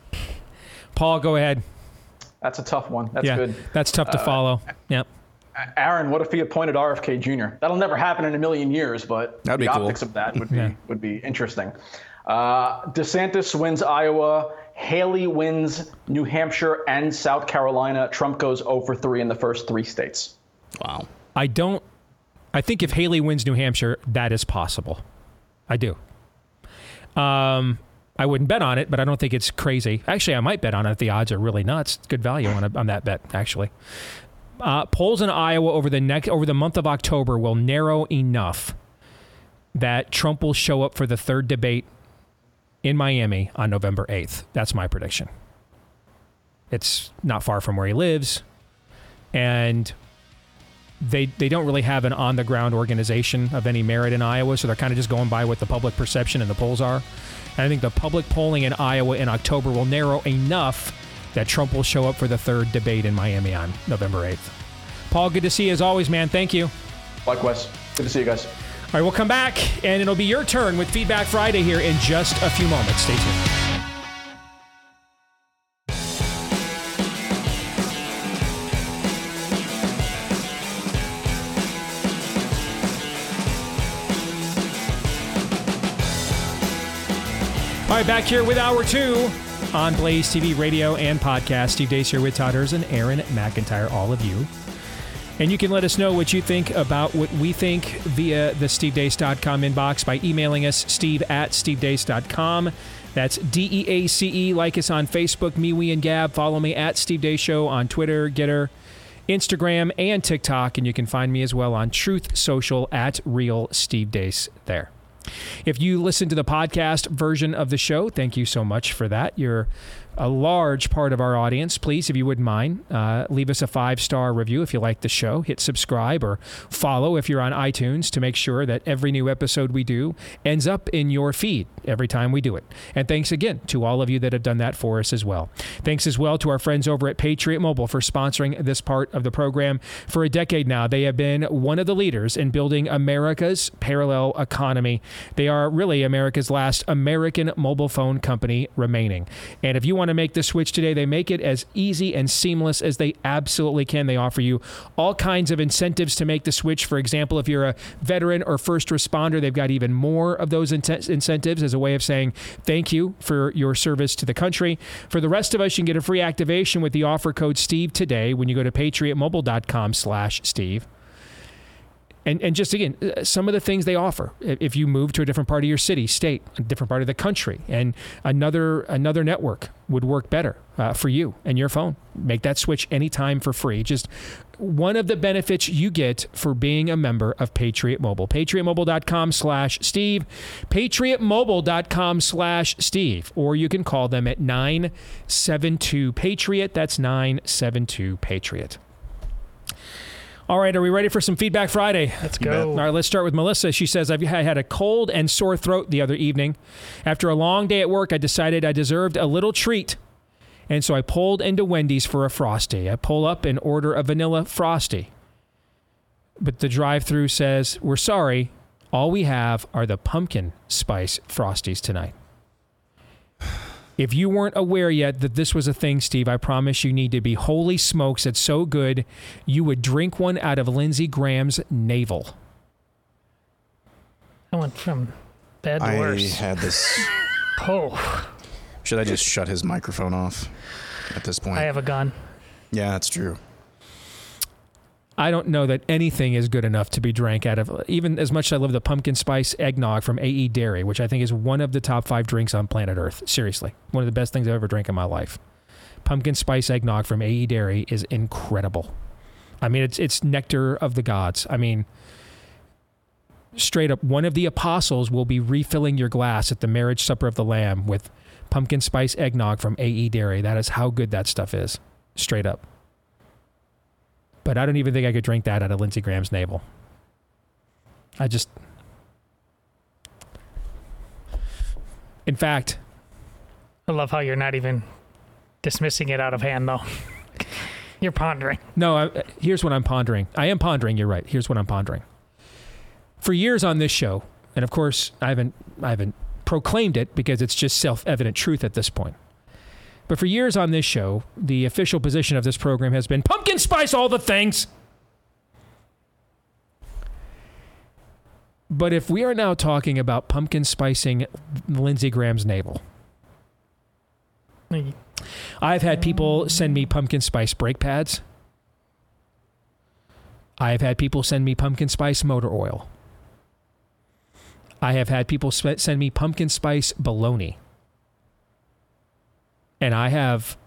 Paul, go ahead. That's a tough one. That's yeah, good. that's tough to Uh, follow. Yep. Aaron, what if he appointed RFK Jr.? That'll never happen in a million years, but That'd the be cool. optics of that would be Yeah. would be interesting. Uh, DeSantis wins Iowa. Haley wins New Hampshire and South Carolina. Trump goes 0 for 3 in the first three states. Wow. I don't. I think if Haley wins New Hampshire, that is possible. I do. Um, I wouldn't bet on it, but I don't think it's crazy. Actually, I might bet on it if the odds are really nuts. It's good value on, a, on that bet, actually. Uh, polls in Iowa over the next over the month of October will narrow enough that Trump will show up for the third debate in Miami on November 8th. That's my prediction. It's not far from where he lives. And they they don't really have an on the ground organization of any merit in Iowa, so they're kind of just going by what the public perception and the polls are. And I think the public polling in Iowa in October will narrow enough that Trump will show up for the third debate in Miami on November 8th. Paul, good to see you as always, man. Thank you. Likewise. Good to see you guys. All right, we'll come back and it'll be your turn with Feedback Friday here in just a few moments. Stay tuned. All right, back here with hour two. on Blaze TV, radio, and podcast. Steve Deace here with Todd and Aaron McIntyre, all of you. And you can let us know what you think about what we think via the stevedeace.com inbox by emailing us, steve at stevedeace.com. That's D E A C E. Like us on Facebook, me, we, and Gab. Follow me at Steve Deace Show on Twitter, GETTR, Instagram, and TikTok. And you can find me as well on Truth Social at Real Steve Deace there. If you listen to the podcast version of the show, thank you so much for that. You're a large part of our audience. Please, if you wouldn't mind, uh, leave us a five star review if you like the show. Hit subscribe or follow if you're on iTunes to make sure that every new episode we do ends up in your feed every time we do it. And thanks again to all of you that have done that for us as well. Thanks as well to our friends over at Patriot Mobile for sponsoring this part of the program. For a decade now, they have been one of the leaders in building America's parallel economy. They are really America's last American mobile phone company remaining. And if you want to make the switch today, they make it as easy and seamless as they absolutely can. They offer you all kinds of incentives to make the switch. For example, if you're a veteran or first responder, they've got even more of those in- incentives as a way of saying thank you for your service to the country. For the rest of us, you can get a free activation with the offer code Steve today when you go to patriotmobile.com slash Steve. And, and just again, uh, some of the things they offer. If you move to a different part of your city, state, a different part of the country, and another another network would work better uh, for you and your phone. Make that switch anytime for free. Just one of the benefits you get for being a member of Patriot Mobile. PatriotMobile.com slash Steve. PatriotMobile.com slash Steve. Or you can call them at 972 Patriot. That's 972 Patriot. All right, are we ready for some Feedback Friday? Let's go. All right, let's start with Melissa. She says, I've I had a cold and sore throat the other evening. After a long day at work, I decided I deserved a little treat. And so I pulled into Wendy's for a Frosty. I pull up and order a vanilla Frosty. But the drive through says, We're sorry. All we have are the pumpkin spice Frosties tonight. If you weren't aware yet that this was a thing, Steve, I promise you need to be. Holy smokes, it's so good. You would drink one out of Lindsey Graham's navel. I went from bad to I worse. had this. Oh, Should I just shut his microphone off at this point? I have a gun. Yeah, that's true. I don't know that anything is good enough to be drank out of, even as much as I love the pumpkin spice eggnog from AE Dairy, which I think is one of the top five drinks on planet Earth. Seriously, one of the best things I've ever drank in my life. Pumpkin spice eggnog from AE Dairy is incredible. I mean, it's it's nectar of the gods. I mean, straight up, one of the apostles will be refilling your glass at the marriage supper of the Lamb with pumpkin spice eggnog from AE Dairy. That is how good that stuff is. Straight up. But I don't even think I could drink that out of Lindsey Graham's navel. I just. In fact, I love how you're not even dismissing it out of hand, though. you're pondering. No, I, here's what I'm pondering. I am pondering. You're right. Here's what I'm pondering. For years on this show, and of course, I haven't, I haven't proclaimed it because it's just self-evident truth at this point. But for years on this show, the official position of this program has been pumpkin spice all the things. But if we are now talking about pumpkin spicing Lindsey Graham's navel, I've had people send me pumpkin spice brake pads. I have had people send me pumpkin spice motor oil. I have had people sp- send me pumpkin spice bologna. And I have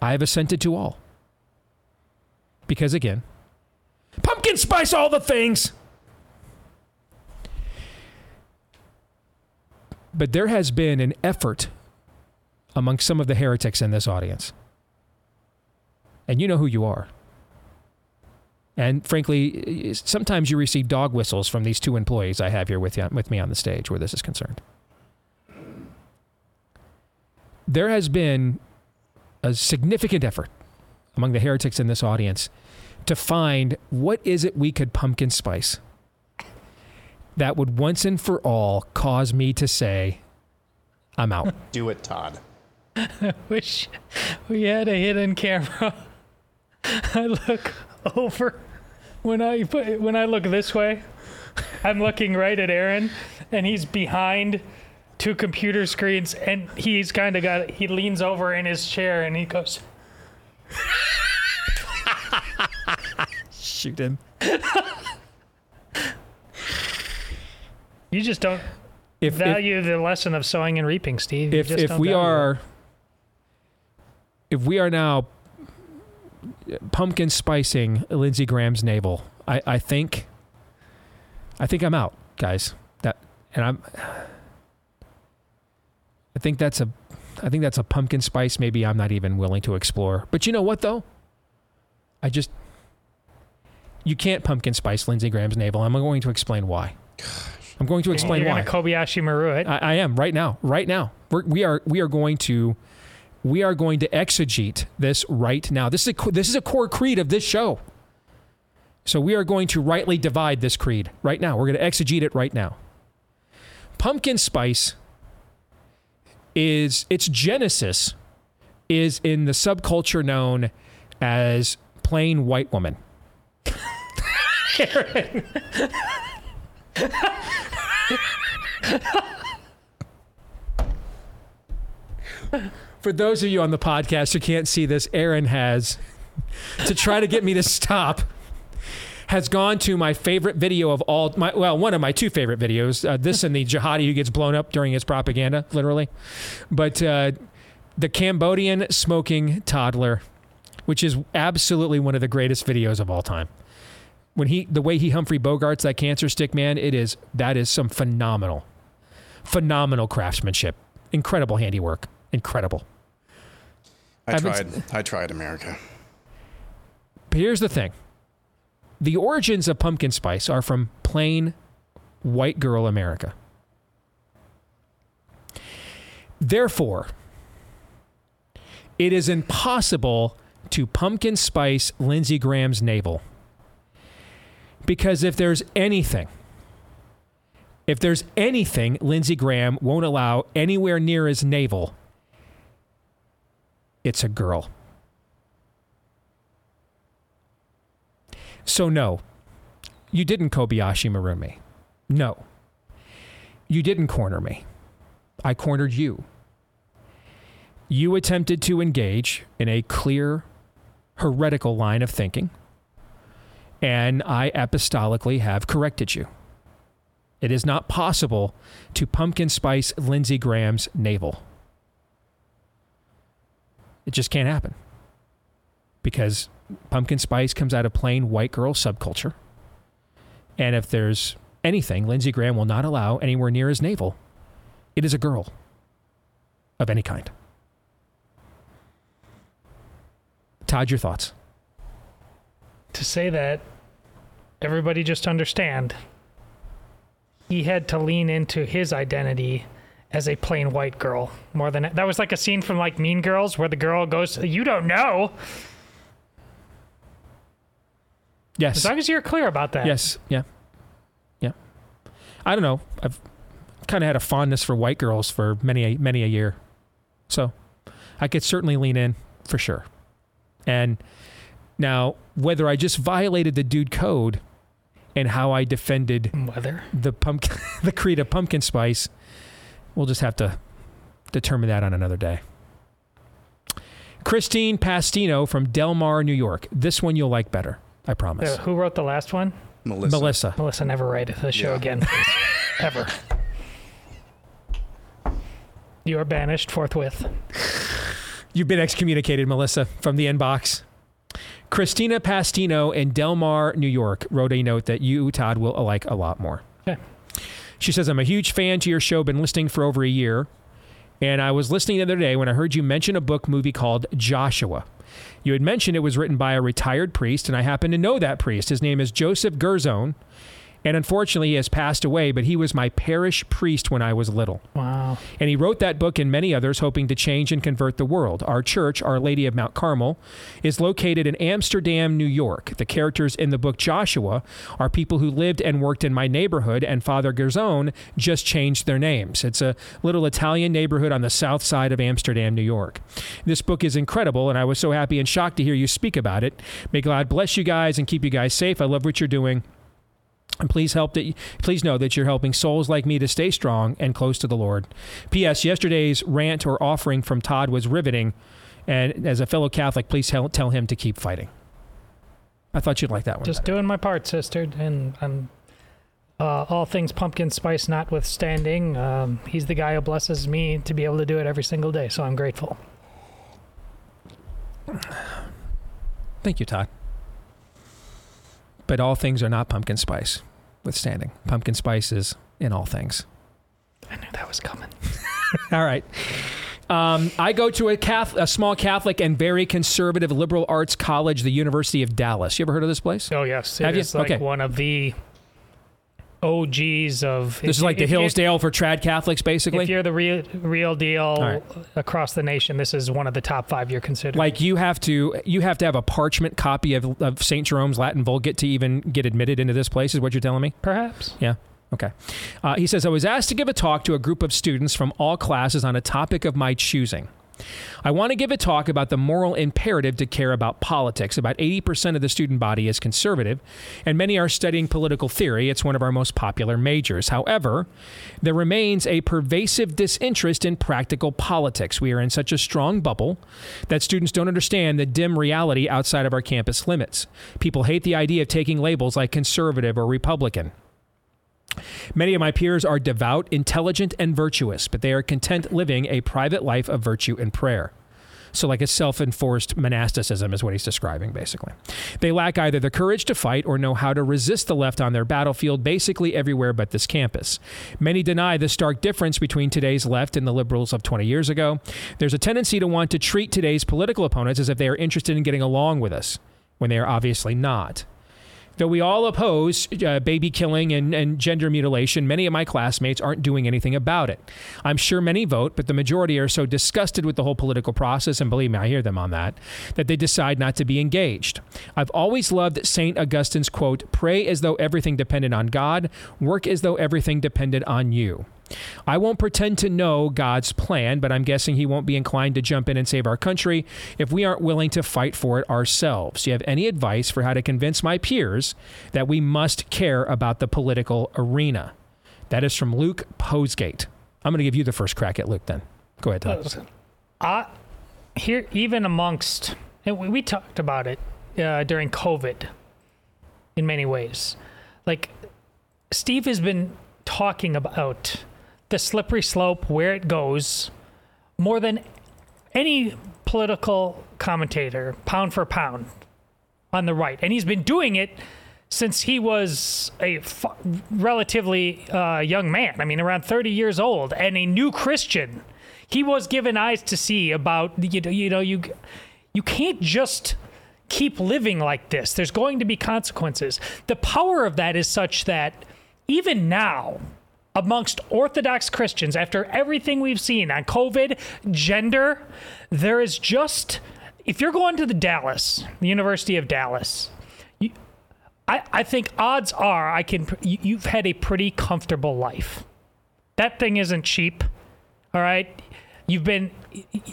I have assented to all. Because again, pumpkin spice all the things. But there has been an effort among some of the heretics in this audience. And you know who you are. And frankly, sometimes you receive dog whistles from these two employees I have here with, you, with me on the stage where this is concerned. There has been a significant effort among the heretics in this audience to find what is it we could pumpkin spice that would once and for all cause me to say, I'm out. Do it, Todd. I wish we had a hidden camera. I look over when I put, when I look this way. I'm looking right at Aaron, and he's behind two computer screens, and he's kind of got. He leans over in his chair and he goes. Shoot him. You just don't If- if- value the lesson of sowing and reaping, Steve. You if if we it. are if we are now pumpkin spicing Lindsey Graham's navel, I, I think I think I'm out, guys. That and I'm think that's a I think that's a pumpkin spice maybe I'm not even willing to explore. But you know what though? I just you can't pumpkin spice Lindsey Graham's navel. I'm going to explain why. I'm going to explain You're why. Kobayashi Maru it. I, I am right now. Right now, We're, we are we are going to we are going to exegete this right now. This is a, this is a core creed of this show. So we are going to rightly divide this creed right now. We're going to exegete it right now. Pumpkin spice is its genesis is in the subculture known as plain white woman. For those of you on the podcast who can't see this, Aaron has, to try to get me to stop, has gone to my favorite video of all my well, one of my two favorite videos. Uh, this and the jihadi who gets blown up during his propaganda, literally. But uh, the Cambodian smoking toddler, which is absolutely one of the greatest videos of all time. When he, the way he Humphrey Bogarts that cancer stick, man, it is that is some phenomenal, phenomenal craftsmanship, incredible handiwork, incredible. I I've been- tried. I tried America. But here's the thing the origins of pumpkin spice are from plain white girl America. Therefore, it is impossible to pumpkin spice Lindsey Graham's navel. Because if there's anything, if there's anything Lindsey Graham won't allow anywhere near his navel, it's a girl. So, no, you didn't Kobayashi Maroon me. No, you didn't corner me. I cornered you. You attempted to engage in a clear, heretical line of thinking, and I apostolically have corrected you. It is not possible to pumpkin spice Lindsey Graham's navel. It just can't happen. Because pumpkin spice comes out of plain white girl subculture. And if there's anything Lindsey Graham will not allow anywhere near his navel, it is a girl of any kind. Todd, your thoughts? to say that everybody just understand he had to lean into his identity as a plain white girl more than that was like a scene from like mean girls where the girl goes you don't know Yes. as long as you're clear about that Yes. Yeah. Yeah. I don't know. I've kind of had a fondness for white girls for many, a, many a year. So I could certainly lean in for sure. And now, whether I just violated the dude code and how I defended whether the pumpkin, the creed of pumpkin spice, we'll just have to determine that on another day. Christine Pastino from Delmar, New York. This one you'll like better. I promise. Uh, who wrote the last one Melissa. Melissa. melissa never write the show Yeah. again please. ever you are banished forthwith You've been excommunicated, Melissa, from the inbox. Christina Pastino in Delmar, New York, wrote a note that you, Todd, will like a lot more. Okay. She says, I'm a huge fan to your show, been listening for over a year. And I was listening the other day when I heard you mention a book movie called Joshua. You had mentioned it was written by a retired priest, and I happen to know that priest. His name is Joseph Girzone. And unfortunately, he has passed away, but he was my parish priest when I was little. wow And he wrote that book and many others, hoping to change and convert the world. Our church, Our Lady of Mount Carmel, is located in Amsterdam, New York. The characters in the book Joshua are people who lived and worked in my neighborhood, and Father Girzone just changed their names. It's a little Italian neighborhood on the south side of Amsterdam, New York. This book is incredible, and I was so happy and shocked to hear you speak about it. May God bless you guys and keep you guys safe. I love what you're doing. And please help that. Please know that you're helping souls like me to stay strong and close to the Lord. P.S. Yesterday's rant or offering from Todd was riveting, and as a fellow Catholic, please tell, tell him to keep fighting. I thought you'd like that one. Just doing my part, sister, and I'm uh, all things pumpkin spice notwithstanding. Um, he's the guy who blesses me to be able to do it every single day, so I'm grateful. Thank you, Todd. But all things are not pumpkin spice, withstanding. Pumpkin spice is in all things. I knew that was coming. all right. Um, I go to a, Catholic, a small Catholic and very conservative liberal arts college, the University of Dallas. You ever heard of this place? Oh yes, it Have you? is like Okay. one of the OGs of. This is like the Hillsdale for trad Catholics, basically. If you're the real real deal right. across the nation, this is one of the top five you're considered. Like you have to, you have to have a parchment copy of, of Saint Jerome's Latin Vulgate to even get admitted into this place. Is what you're telling me? Perhaps. Yeah. Okay. Uh, he says I was asked to give a talk to a group of students from all classes on a topic of my choosing. I want to give a talk about the moral imperative to care about politics. About 80% of the student body is conservative, and many are studying political theory. It's one of our most popular majors. However, there remains a pervasive disinterest in practical politics. We are in such a strong bubble that students don't understand the dim reality outside of our campus limits. People hate the idea of taking labels like conservative or Republican. Many of my peers are devout, intelligent, and virtuous, but they are content living a private life of virtue and prayer. So, like a self enforced monasticism is what he's describing, basically. They lack either the courage to fight or know how to resist the left on their battlefield, basically everywhere but this campus. Many deny the stark difference between today's left and the liberals of 20 years ago. There's a tendency to want to treat today's political opponents as if they are interested in getting along with us, when they are obviously not. Though we all oppose uh, baby killing and, and gender mutilation, many of my classmates aren't doing anything about it. I'm sure many vote, but the majority are so disgusted with the whole political process, and believe me, I hear them on that, that they decide not to be engaged. I've always loved St. Augustine's quote pray as though everything depended on God, work as though everything depended on you. I won't pretend to know God's plan, but I'm guessing he won't be inclined to jump in and save our country if we aren't willing to fight for it ourselves. Do you have any advice for how to convince my peers that we must care about the political arena? That is from Luke Posegate. I'm going to give you the first crack at Luke then. Go ahead, Todd. I here even amongst and we, we talked about it uh, during COVID in many ways. Like Steve has been talking about the slippery slope where it goes more than any political commentator pound for pound on the right. And he's been doing it since he was a f- relatively uh, young man. I mean around 30 years old and a new christian. He was given eyes to see about you know you know you you can't just keep living like this. There's going to be consequences. The power of that is such that even now amongst orthodox christians after everything we've seen on covid gender there is just if you're going to the dallas the university of dallas you, I, I think odds are I can you, you've had a pretty comfortable life. That thing isn't cheap all right? You've been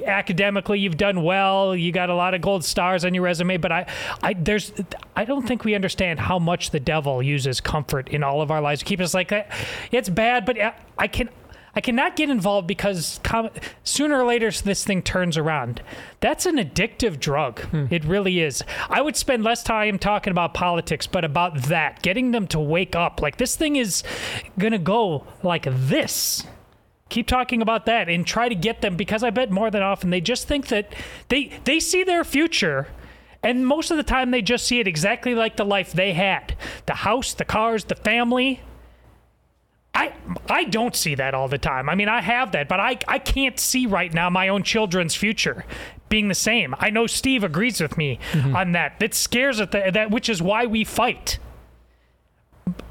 academically you've done well you got a lot of gold stars on your resume but i i there's i don't think we understand how much the devil uses comfort in all of our lives to keep us like that it's bad but I- i can I cannot get involved because com- sooner or later this thing turns around. That's an addictive drug. Hmm. It really is. I would spend less time talking about politics, but about that, getting them to wake up. Like this thing is going to go like this keep talking about that and try to get them because I bet more than often they just think that they they see their future and most of the time they just see it exactly like the life they had. The house, the cars, the family. I I don't see that all the time. I mean, I have that, but I I can't see right now my own children's future being the same. I know Steve agrees with me mm-hmm. on that. That scares at the, that which is why we fight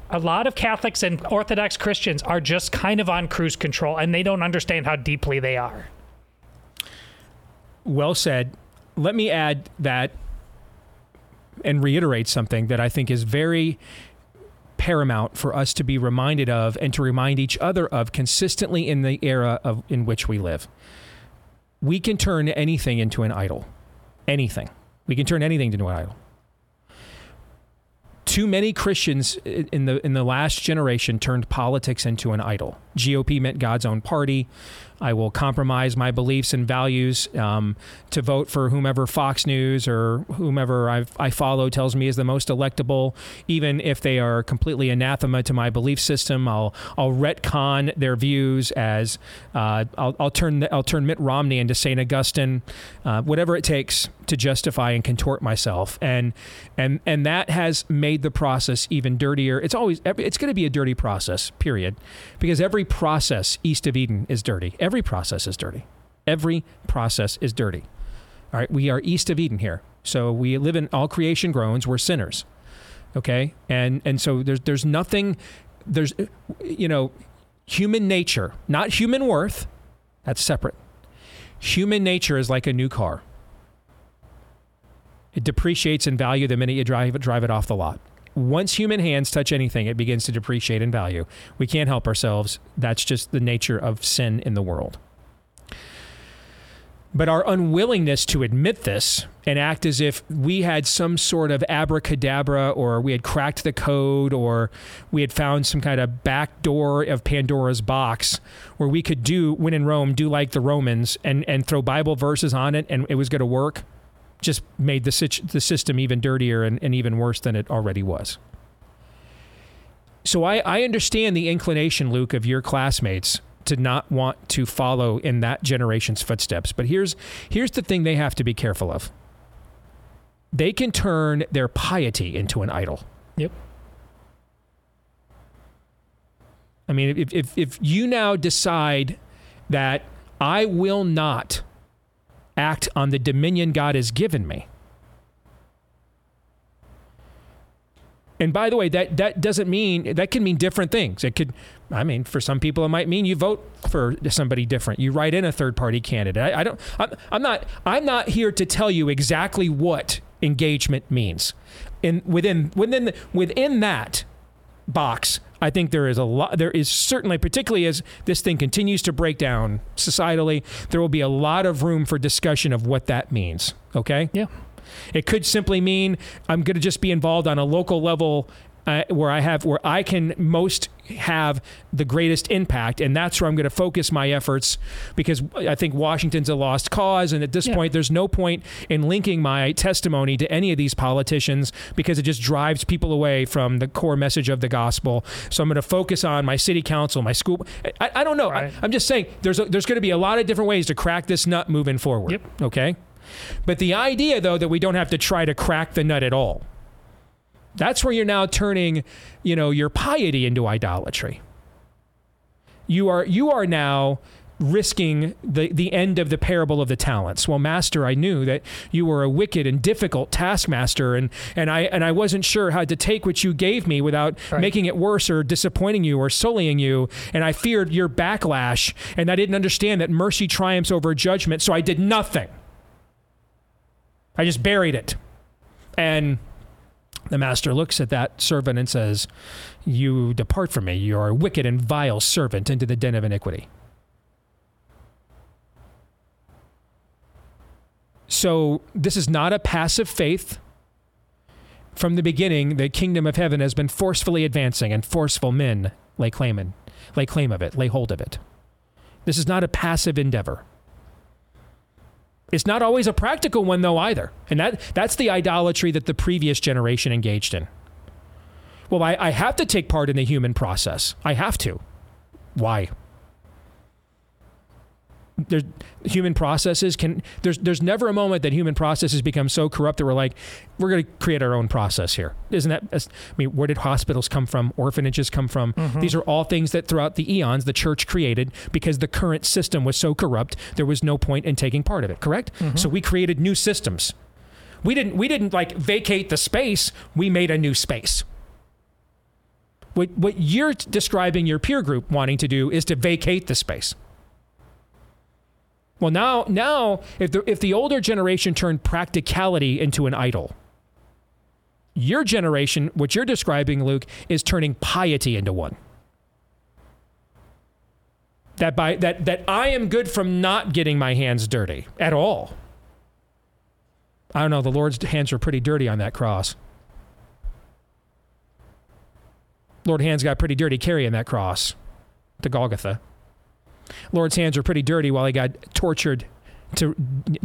a lot of Catholics and Orthodox Christians are just kind of on cruise control and they don't understand how deeply they are. Well said. Let me add that and reiterate something that I think is very paramount for us to be reminded of and to remind each other of consistently in the era of in which we live. We can turn anything into an idol. Anything. We can turn anything into an idol. Too many Christians in the in the last generation turned politics into an idol. GOP meant God's own party. I will compromise my beliefs and values um, to vote for whomever Fox News or whomever I, I follow tells me is the most electable, even if they are completely anathema to my belief system. I'll I'll retcon their views as uh, I'll, I'll turn I'll turn Mitt Romney into Saint Augustine, uh, whatever it takes to justify and contort myself, and and and that has made the process even dirtier. It's always it's going to be a dirty process, period, because every process east of Eden is dirty. Every process is dirty. Every process is dirty. All right, we are east of Eden here, so we live in all creation groans. We're sinners, okay, and and so there's there's nothing, there's you know, human nature, not human worth. That's separate. Human nature is like a new car. It depreciates in value the minute you drive it, drive it off the lot. Once human hands touch anything, it begins to depreciate in value. We can't help ourselves. That's just the nature of sin in the world. But our unwillingness to admit this and act as if we had some sort of abracadabra or we had cracked the code or we had found some kind of back door of Pandora's box where we could do, when in Rome, do like the Romans and, and throw Bible verses on it and it was going to work, just made the, the system even dirtier and, and even worse than it already was. So I, I understand the inclination, Luke, of your classmates to not want to follow in that generation's footsteps. But here's here's the thing they have to be careful of. They can turn their piety into an idol. Yep. I mean, if, if, if you now decide that I will not act on the dominion God has given me, and by the way, that, that doesn't mean, that can mean different things. It could, I mean, for some people, it might mean you vote for somebody different. You write in a third party candidate. I, I don't, I'm, I'm not, I'm not here to tell you exactly what engagement means. In, within, within, within that, box, I think there is a lot. There is certainly, particularly as this thing continues to break down societally, there will be a lot of room for discussion of what that means. Okay. Yeah. It could simply mean I'm going to just be involved on a local level uh, where I have where I can most have the greatest impact, and that's where I'm going to focus my efforts because I think Washington's a lost cause, and at this Yeah. point, there's no point in linking my testimony to any of these politicians because it just drives people away from the core message of the gospel. So I'm going to focus on my city council, my school. I, I don't know. I, I'm just saying there's a, there's going to be a lot of different ways to crack this nut moving forward. Yep. Okay. But the idea, though, that we don't have to try to crack the nut at all. That's where you're now turning, you know, your piety into idolatry. You are you are now risking the, the end of the parable of the talents. Well, master, I knew that you were a wicked and difficult taskmaster and, and I and I wasn't sure how to take what you gave me without making it worse or disappointing you or sullying you. And I feared your backlash and I didn't understand that mercy triumphs over judgment, so I did nothing. I just buried it. And the master looks at that servant and says, You depart from me. You are a wicked and vile servant into the den of iniquity. So, this is not a passive faith. From the beginning, the kingdom of heaven has been forcefully advancing, and forceful men lay claim, in, lay claim of it, lay hold of it. This is not a passive endeavor. It's not always a practical one, though, either. And that, that's the idolatry that the previous generation engaged in. Well, I, I have to take part in the human process. I have to. Why? There's, human processes can there's there's never a moment that human processes become so corrupt that we're like we're going to create our own process here. Isn't that I mean where did hospitals come from? Orphanages come from? Mhm. these are all things that throughout the eons the church created because the current system was so corrupt there was no point in taking part of it correct? So we created new systems. We didn't we didn't like vacate the space we made a new space. What what you're describing your peer group wanting to do is to vacate the space well, now, now, if the if the older generation turned practicality into an idol, your generation, what you're describing, Luke, is turning piety into one. That by that that I am good from not getting my hands dirty at all. I don't know. The Lord's hands are pretty dirty on that cross. Lord hands got pretty dirty carrying that cross to Golgotha. Lord's hands were pretty dirty while he got tortured to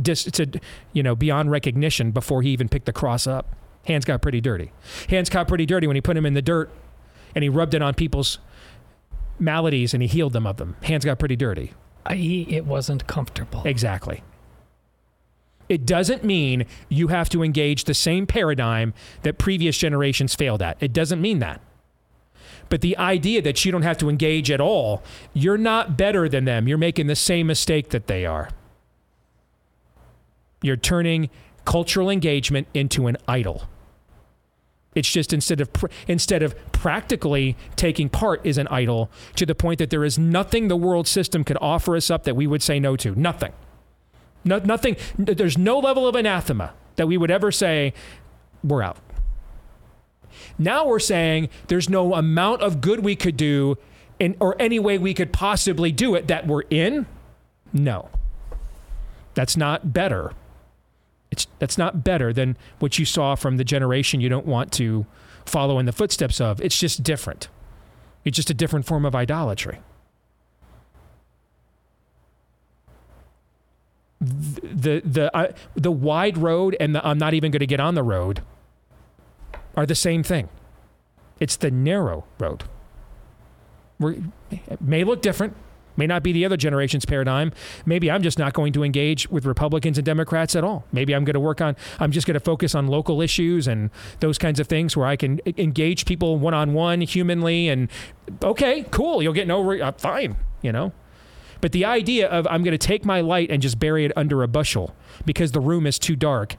dis, to you know beyond recognition before he even picked the cross up. Hands got pretty dirty. Hands got pretty dirty when he put him in the dirt and he rubbed it on people's maladies and he healed them of them. Hands got pretty dirty. I.e., it wasn't comfortable. Exactly. It doesn't mean you have to engage the same paradigm that previous generations failed at. It doesn't mean that. But the idea that you don't have to engage at all, you're not better than them. You're making the same mistake that they are. You're turning cultural engagement into an idol. It's just instead of instead of practically taking part is an idol to the point that there is nothing the world system could offer us up that we would say no to. Nothing. No, nothing. There's no level of anathema that we would ever say we're out. Now we're saying there's no amount of good we could do in, or any way we could possibly do it that we're in. No. That's not better. It's that's not better than what you saw from the generation you don't want to follow in the footsteps of. It's just different. It's just a different form of idolatry. The the uh, the wide road and the I'm not even going to get on the road are the same thing. It's the narrow road. We're, it may look different, may not be the other generation's paradigm. Maybe I'm just not going to engage with Republicans and Democrats at all. Maybe I'm going to work on, I'm just going to focus on local issues and those kinds of things where I can engage people one on one humanly. And okay, cool, you'll get no, re- uh, fine, you know. But the idea of I'm going to take my light and just bury it under a bushel because the room is too dark,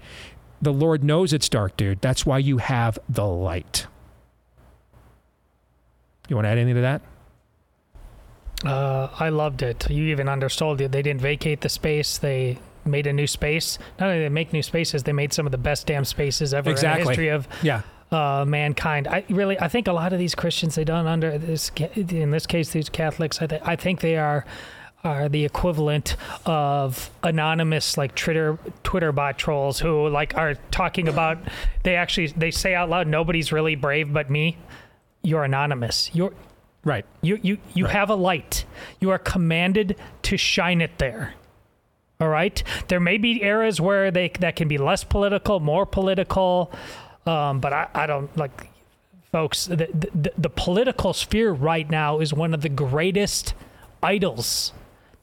the Lord knows it's dark, dude. That's why you have the light. You want to add anything to that? Uh, I loved it. You even undersold it. They didn't vacate the space. They made a new space. Not only did they make new spaces, they made some of the best damn spaces ever Exactly. in the history of Yeah. uh, mankind. I really, I think a lot of these Christians they done under this, in this case, these Catholics. I, th- I think they are are the equivalent of anonymous like Twitter Twitter bot trolls who like are talking about. They actually they say out loud, "Nobody's really brave but me." You're anonymous. You're right. You you you have a light. You are commanded to shine it there. All right. There may be eras where they that can be less political, more political, um, but I, I don't like, folks. The, the the political sphere right now is one of the greatest idols.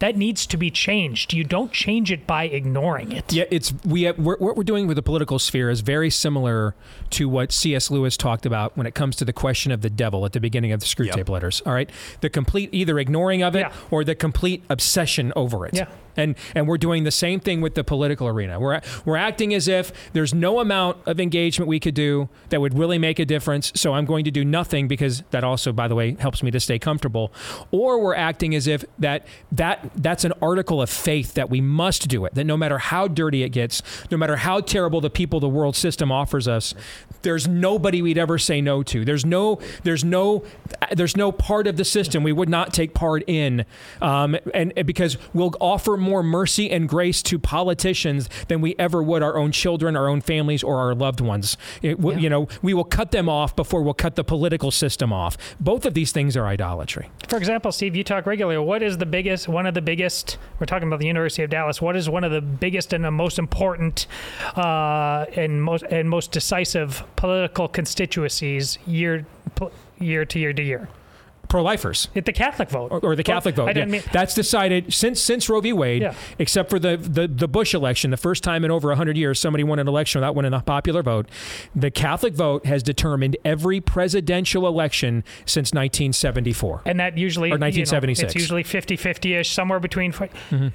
That needs to be changed. You don't change it by ignoring it. Yeah, it's we have, we're, what we're doing with the political sphere is very similar to what C.S. Lewis talked about when it comes to the question of the devil at the beginning of the Screwtape Letters. All right, the complete either ignoring of it or the complete obsession over it. Yeah. And and we're doing the same thing with the political arena. We're we're acting as if there's no amount of engagement we could do that would really make a difference. So I'm going to do nothing because that also, by the way, helps me to stay comfortable. Or we're acting as if that that that's an article of faith that we must do it. That no matter how dirty it gets, no matter how terrible the people the world system offers us, there's nobody we'd ever say no to. There's no there's no there's no part of the system we would not take part in, um, and, and because we'll offer more mercy and grace to politicians than we ever would our own children, our own families, or our loved ones. It, w You know, we will cut them off before we'll cut the political system off. Both of these things are idolatry. For example, Steve, you talk regularly. What is the biggest, one of the biggest, we're talking about the University of Dallas, what is one of the biggest and the most important uh, and, most, and most decisive political constituencies year, year to year to year? Pro-lifers. At the Catholic vote. Or, or the Catholic Well, vote. I didn't yeah. mean- That's decided since since Roe v. Wade, Yeah. except for the, the, the Bush election, the first time in over 100 years somebody won an election without winning a popular vote. The Catholic vote has determined every presidential election since 1974. And that usually, Or you know, 1976. it's usually 50 50 ish, somewhere between. Mm-hmm.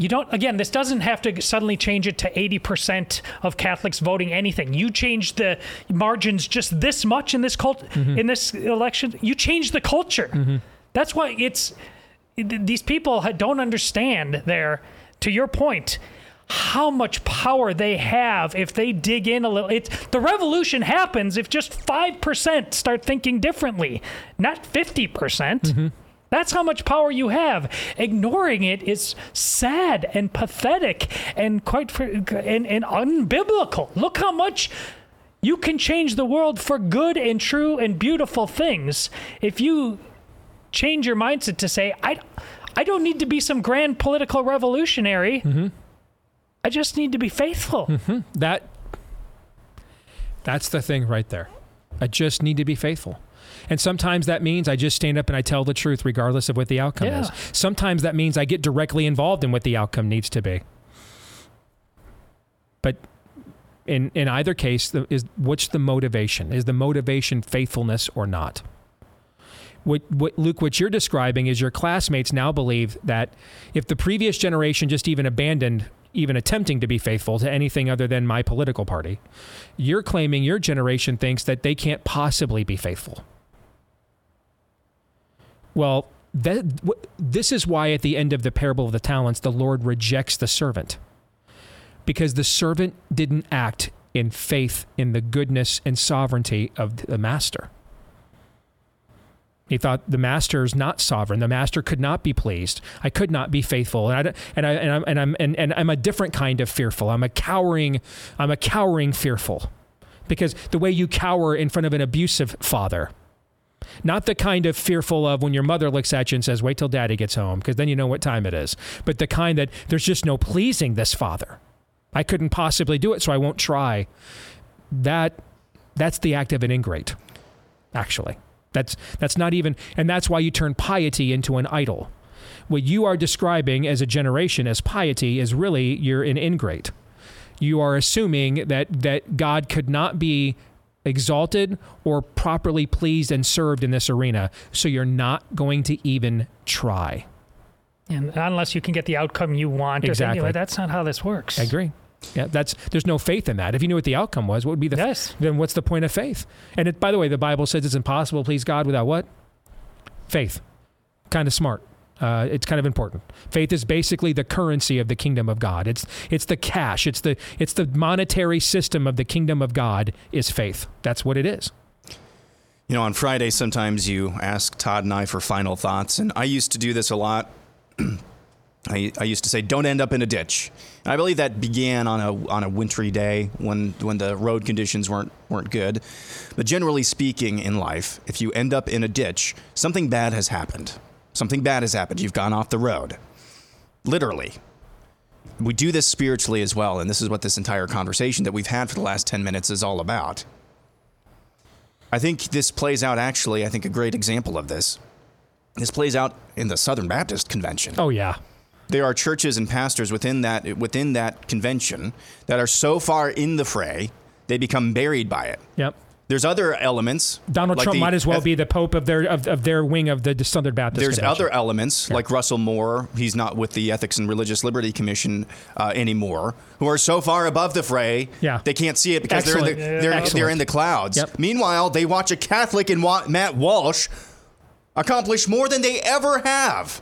You don't, again, this doesn't have to suddenly change it to 80% of Catholics voting anything. You change the margins just this much in this cult, Mm-hmm. in this election, you change the culture. That's why it's, these people don't understand there, to your point, how much power they have if they dig in a little. It's, the revolution happens if just 5% start thinking differently, not 50%. percent That's how much power you have. Ignoring it is sad and pathetic and quite fr- and, and unbiblical. Look how much You can change the world for good and true and beautiful things if you change your mindset to say, I, I don't need to be some grand political revolutionary. I just need to be faithful. Mhm. That that's the thing right there. I just need to be faithful. And sometimes that means I just stand up and I tell the truth regardless of what the outcome Yeah. is. Sometimes that means I get directly involved in what the outcome needs to be. But in in either case, the, is what's the motivation? Is the motivation faithfulness or not? What, what Luke, what you're describing is your classmates now believe that if the previous generation just even abandoned even attempting to be faithful to anything other than my political party, you're claiming your generation thinks that they can't possibly be faithful. Well, that, this is why at the end of the parable of the talents, the Lord rejects the servant because the servant didn't act in faith in the goodness and sovereignty of the master. He thought the master is not sovereign. The master could not be pleased. I could not be faithful, and I and I and I'm and I'm and, and I'm a different kind of fearful. I'm a cowering. I'm a cowering fearful, because the way you cower in front of an abusive father, not the kind of fearful of when your mother looks at you and says, "Wait till daddy gets home," because then you know what time it is. But the kind that there's just no pleasing this father. I couldn't possibly do it, so I won't try. That that's the act of an ingrate, actually. That's that's not even and that's why you turn piety into an idol. What you are describing as a generation as piety is really you're an ingrate. You are assuming that that God could not be exalted or properly pleased and served in this arena, so you're not going to even try. And unless you can get the outcome you want, Exactly. like, that's not how this works. I agree. Yeah, that's there's no faith in that. If you knew what the outcome was, what would be the yes? Then what's the point of faith? And it, by the way, the Bible says it's impossible to please God without what? Faith. Kind of smart. Uh, it's kind of important. Faith is basically the currency of the kingdom of God. It's it's the cash. It's the it's the monetary system of the kingdom of God is faith. That's what it is. You know, on Friday, sometimes you ask Todd and I for final thoughts, and I used to do this a lot. I, I used to say, "Don't end up in a ditch." And I believe that began on a on a wintry day when when the road conditions weren't weren't good. But generally speaking, in life, if you end up in a ditch, something bad has happened. Something bad has happened. You've gone off the road, literally. We do this spiritually as well, and this is what this entire conversation that we've had for the last ten minutes is all about. I think this plays out actually, I think a great example of this. This plays out in the Southern Baptist Convention. Oh yeah. There are churches and pastors within that within that convention that are so far in the fray, they become buried by it. Yep. There's other elements. Donald like Trump the might as well be the pope of their of, of their wing of the Southern Baptist. There's Convention. other elements like Russell Moore. He's not with the Ethics and Religious Liberty Commission uh, anymore. Who are so far above the fray, Yeah. they can't see it because they're in the, they're, Excellent. they're in the clouds. Yep. Meanwhile, they watch a Catholic Wa- Matt Walsh accomplish more than they ever have.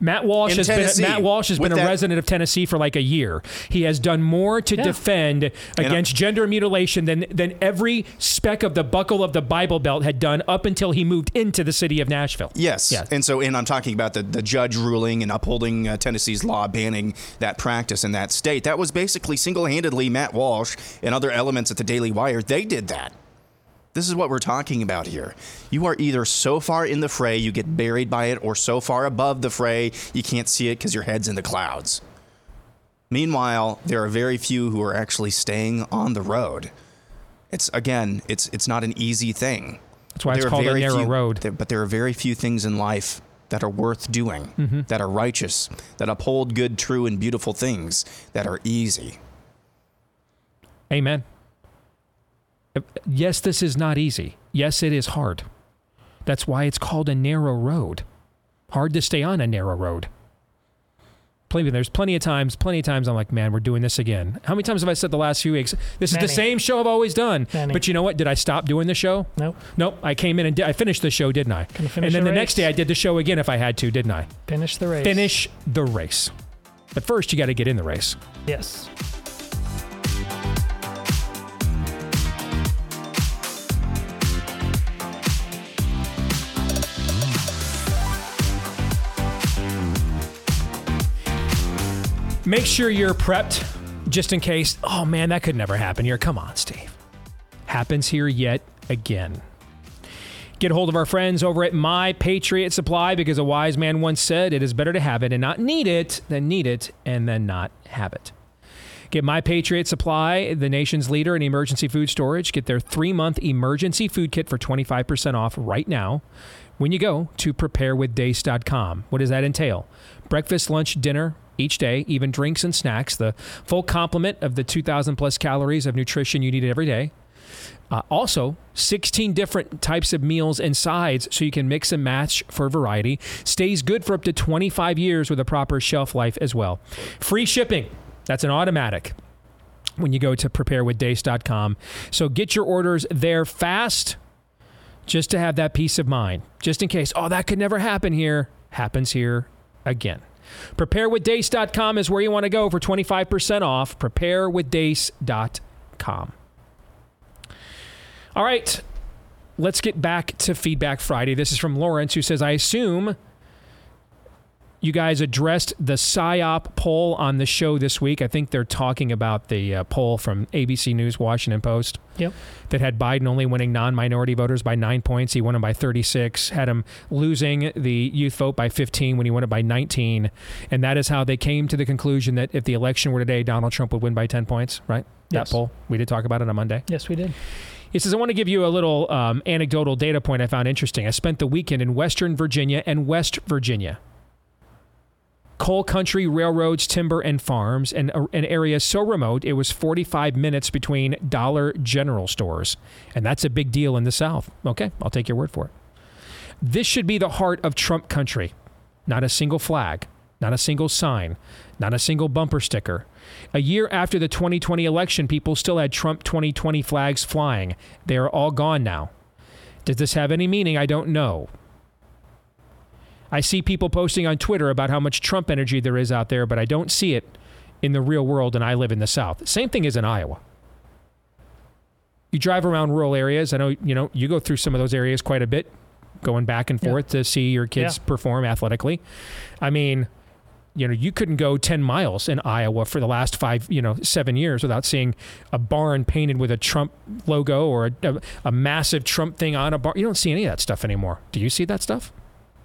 Matt Walsh in has Tennessee been Matt Walsh has been a that- resident of Tennessee for like a year. He has done more to Yeah. defend against gender mutilation than than every speck of the buckle of the Bible Belt had done up until he moved into the city of Nashville. Yes. Yes. And so, and I'm talking about the, the judge ruling and upholding uh, Tennessee's law banning that practice in that state. That was basically single handedly Matt Walsh and other elements at the Daily Wire. They did that. This is what we're talking about here. You are either so far in the fray you get buried by it, or so far above the fray you can't see it because your head's in the clouds. Meanwhile, there are very few who are actually staying on the road. It's again, it's it's not an easy thing. That's why it's There are called a narrow few- road. there- but there are very few things in life that are worth doing, Mhm. that are righteous, that uphold good, true, and beautiful things that are easy. Amen. Yes, this is not easy. Yes, it is hard. That's why it's called a narrow road. Hard to stay on a narrow road. Plenty, there's plenty of times, plenty of times I'm like, man, we're doing this again. How many times have I said the last few weeks? This is the same show I've always done. But you know what? Did I stop doing the show? Nope. Nope. I came in and I finished the show, didn't I? finish And then the the next day I did the show again if I had to, didn't I? Finish the race. Finish the race. But first, you got to get in the race. Yes. Make sure you're prepped just in case. Oh man, that could never happen here. Come on, Steve. happens here yet again. Get hold of our friends over at My Patriot Supply because a wise man once said it is better to have it and not need it than need it and then not have it. Get My Patriot Supply, the nation's leader in emergency food storage. Get their three month emergency food kit for 25% off right now when you go to preparewithdeace.com. What does that entail? Breakfast, lunch, dinner each day, even drinks and snacks, the full complement of the 2,000 plus calories of nutrition you need every day. Uh, also, 16 different types of meals and sides so you can mix and match for variety. Stays good for up to 25 years with a proper shelf life as well. Free shipping. That's an automatic when you go to preparewithdeace.com. So get your orders there fast just to have that peace of mind. Just in case, oh, that could never happen here. Happens here again. Preparewithdeace.com is where you want to go for 25% off. Preparewithdeace.com. All right, let's get back to Feedback Friday. This is from Lawrence, who says, I assume you guys addressed the PSYOP poll on the show this week. I think they're talking about the uh, poll from ABC News, Washington Post. Yep. That had Biden only winning non minority voters by nine points. He won them by 36, had him losing the youth vote by 15 when he won it by 19. And that is how they came to the conclusion that if the election were today, Donald Trump would win by 10 points, right? Yes. That poll. We did talk about it on Monday. Yes, we did. He says, I want to give you a little um, anecdotal data point I found interesting. I spent the weekend in Western Virginia and West Virginia. Coal country, railroads, timber, and farms, and an area so remote it was 45 minutes between Dollar General stores. And that's a big deal in the South. Okay, I'll take your word for it. This should be the heart of Trump country. Not a single flag, not a single sign, not a single bumper sticker. A year after the 2020 election, people still had Trump 2020 flags flying. They are all gone now. Does this have any meaning? I don't know. I see people posting on Twitter about how much Trump energy there is out there, but I don't see it in the real world, and I live in the South. Same thing as in Iowa. You drive around rural areas. I know you know you go through some of those areas quite a bit, going back and forth to see your kids Yeah. perform athletically. I mean, you know, you couldn't go 10 miles in Iowa for the last five, you know, seven years without seeing a barn painted with a Trump logo or a, a, a massive Trump thing on a barn. You don't see any of that stuff anymore. Do you see that stuff?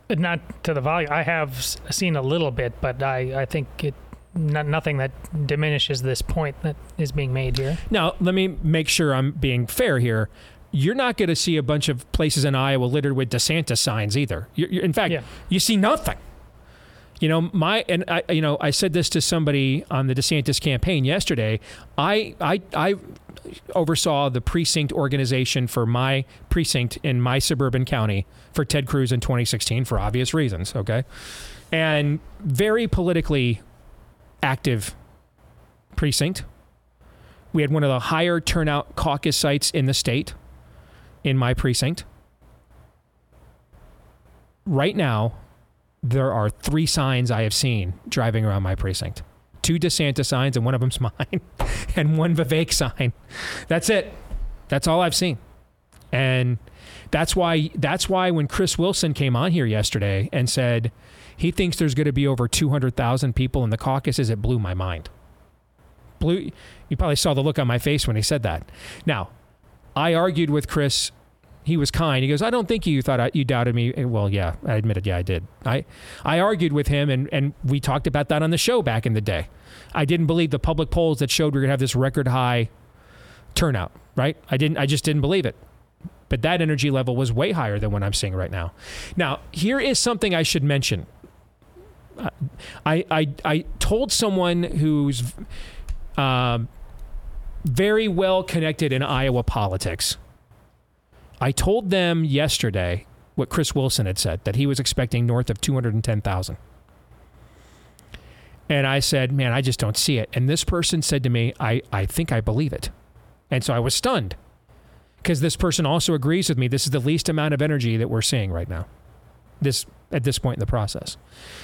Not to the volume. I have seen a little bit, but I, I think it not, nothing that diminishes this point that is being made here. Now, let me make sure I'm being fair here. You're not going to see a bunch of places in Iowa littered with DeSantis signs either. You're, you're- in fact, you see nothing. You know, my and I, you know, I said this to somebody on the DeSantis campaign yesterday. I, I, I oversaw the precinct organization for my precinct in my suburban county for Ted Cruz in 2016 for obvious reasons. Okay, and very politically active precinct. We had one of the higher turnout caucus sites in the state in my precinct. Right now, there are three signs I have seen driving around my precinct. Two DeSantis signs, and one of them's mine, and one Vivek sign. That's it. That's all I've seen. And that's why that's why when Chris Wilson came on here yesterday and said he thinks there's going to be over 200,000 people in the caucuses, it blew my mind. Blew you probably saw the look on my face when he said that. Now, I argued with Chris. He was kind. He goes, "I don't think you thought I, you doubted me." And, Well, yeah, I admitted, yeah, I did. I I argued with him, and and we talked about that on the show back in the day. I didn't believe the public polls that showed we are gonna have this record high turnout. Right? I didn't. I just didn't believe it. But that energy level was way higher than what I'm seeing right now. Now, here is something I should mention. Uh, I I I told someone who's um, very well connected in Iowa politics. I told them yesterday what Chris Wilson had said that he was expecting north of 210,000. And I said, man, I just don't see it. And this person said to me, I, I think I believe it. And so I was stunned because this person also agrees with me. This is the least amount of energy that we're seeing right now. This at this point in the process.